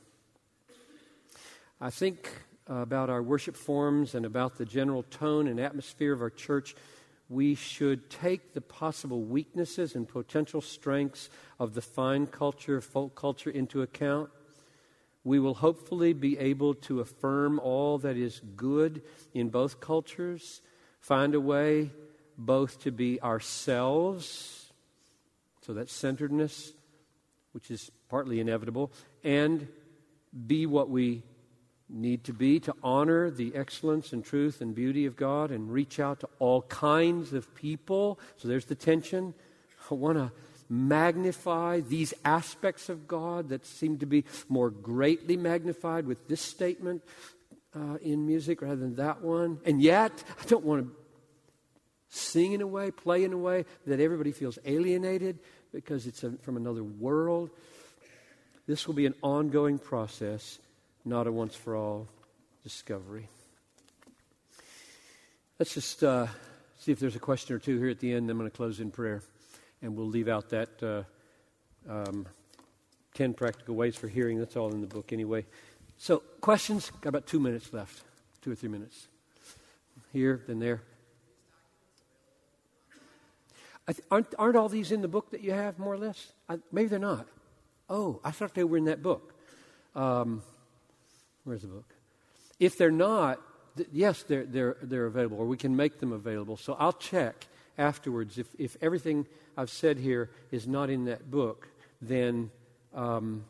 I think about our worship forms and about the general tone and atmosphere of our church we should take the possible weaknesses and potential strengths of the fine culture, folk culture into account. We will hopefully be able to affirm all that is good in both cultures, find a way both to be ourselves, so that centeredness, which is partly inevitable, and be what we need to be to honor the excellence and truth and beauty of God and reach out to all kinds of people. So there's the tension. I want to magnify these aspects of God that seem to be more greatly magnified with this statement uh, in music rather than that one. And yet, I don't want to sing in a way, play in a way that everybody feels alienated because it's a, from another world. This will be an ongoing process not a once for all discovery. Let's just uh, see if there's a question or two here at the end. I'm going to close in prayer, and we'll leave out that uh, um, 10 practical ways for hearing. That's all in the book anyway. So, questions? Got about two minutes left, two or three minutes. Here, then there. Th- aren't, aren't all these in the book that you have, more or less? I, maybe they're not. Oh, I thought they were in that book. Um, Where's the book? If they're not, th- yes, they're, they're, they're available, or we can make them available. So I'll check afterwards. If, if everything I've said here is not in that book, then um,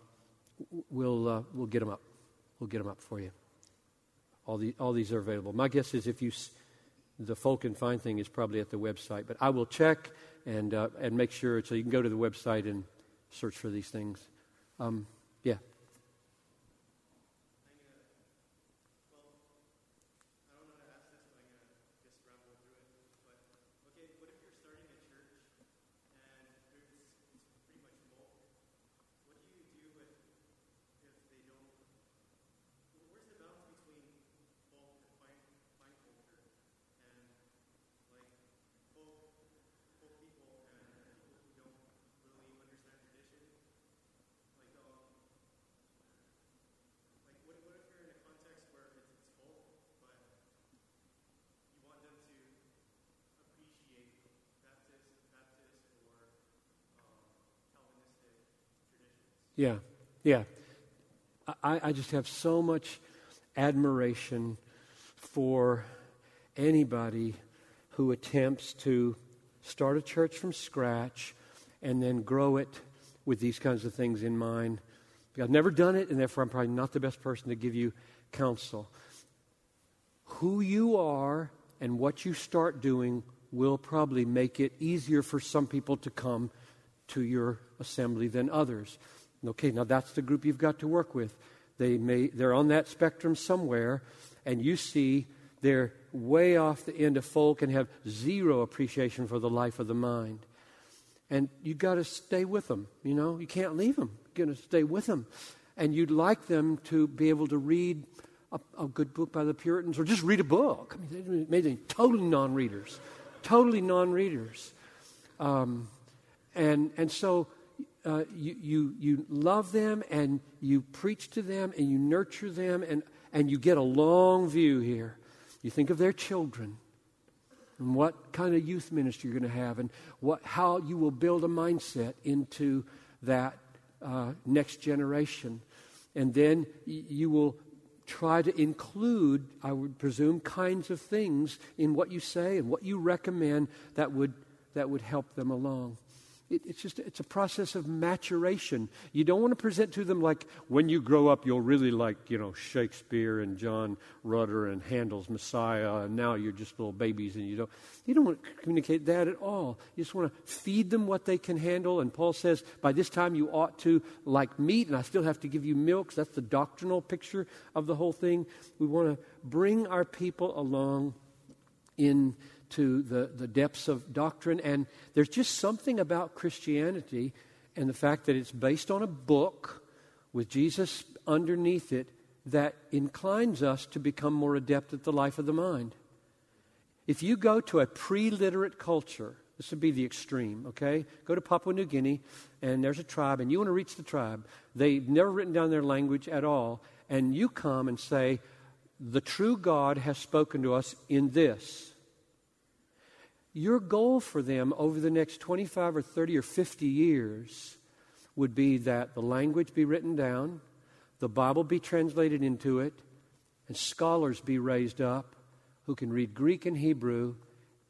we'll, uh, we'll get them up. We'll get them up for you. All, the, all these are available. My guess is if you, the folk and find thing is probably at the website, but I will check and, uh, and make sure so you can go to the website and search for these things. Um, yeah. Yeah. I, I just have so much admiration for anybody who attempts to start a church from scratch and then grow it with these kinds of things in mind. I've never done it, and therefore I'm probably not the best person to give you counsel. Who you are and what you start doing will probably make it easier for some people to come to your assembly than others. Okay, now that's the group you've got to work with. They may, they're on that spectrum somewhere, and you see they're way off the end of folk and have zero appreciation for the life of the mind. And you've got to stay with them. You know, you can't leave them. You're going to stay with them. And you'd like them to be able to read a, a good book by the Puritans or just read a book. I mean, they made them totally non readers. Totally non readers. Um, and, and so uh, you, you, you love them and you preach to them and you nurture them and, and you get a long view here. You think of their children and what kind of youth ministry you're going to have and what, how you will build a mindset into that uh, next generation. And then y- you will try to include, I would presume, kinds of things in what you say and what you recommend that would, that would help them along. It, it's just it's a process of maturation. You don't want to present to them like when you grow up you'll really like you know Shakespeare and John Rutter and Handel's Messiah, and now you're just little babies and you don't you don't want to communicate that at all. You just want to feed them what they can handle. And Paul says by this time you ought to like meat, and I still have to give you milk. that's the doctrinal picture of the whole thing. We want to bring our people along in to the, the depths of doctrine. And there's just something about Christianity and the fact that it's based on a book with Jesus underneath it that inclines us to become more adept at the life of the mind. If you go to a pre literate culture, this would be the extreme, okay? Go to Papua New Guinea, and there's a tribe, and you want to reach the tribe. They've never written down their language at all, and you come and say, The true God has spoken to us in this. Your goal for them over the next 25 or 30 or 50 years would be that the language be written down, the Bible be translated into it, and scholars be raised up who can read Greek and Hebrew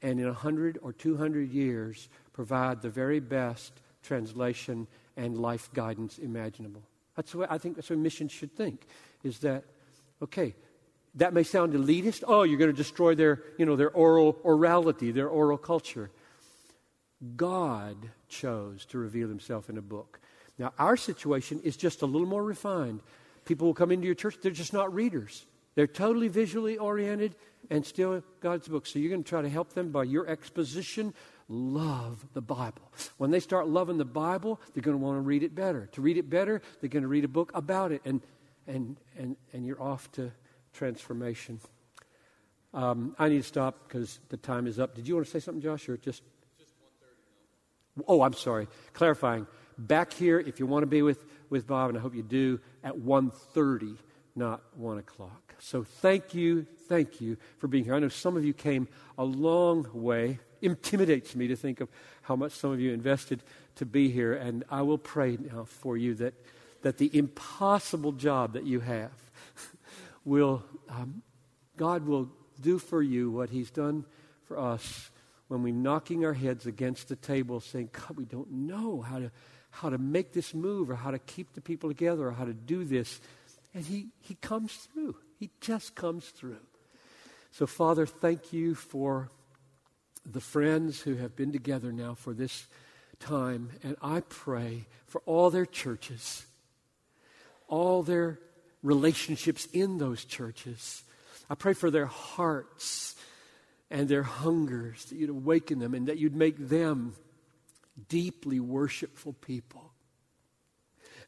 and in 100 or 200 years provide the very best translation and life guidance imaginable. That's way I think that's what missions should think is that, okay, that may sound elitist. Oh, you're going to destroy their, you know, their oral orality, their oral culture. God chose to reveal himself in a book. Now, our situation is just a little more refined. People will come into your church, they're just not readers. They're totally visually oriented and still God's book. So you're going to try to help them by your exposition. Love the Bible. When they start loving the Bible, they're going to want to read it better. To read it better, they're going to read a book about it. And, and, and, and you're off to transformation. Um, I need to stop because the time is up. Did you want to say something, Josh, or just? oh, I'm sorry. Clarifying. Back here, if you want to be with, with Bob, and I hope you do, at 1.30, not 1 o'clock. So thank you, thank you for being here. I know some of you came a long way. Intimidates me to think of how much some of you invested to be here. And I will pray now for you that, that the impossible job that you have will, um, God will do for you what He's done for us when we're knocking our heads against the table saying, God, we don't know how to, how to make this move or how to keep the people together or how to do this. And He, he comes through. He just comes through. So, Father, thank you for the friends who have been together now for this time. And I pray for all their churches, all their relationships in those churches. I pray for their hearts and their hungers, that you'd awaken them and that you'd make them deeply worshipful people.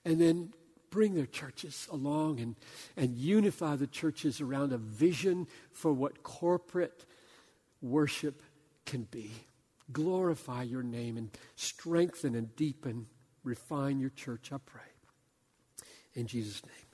And then bring their churches along and, and unify the churches around a vision for what corporate worship can be. Glorify your name and strengthen and deepen, refine your church, I pray. In Jesus' name.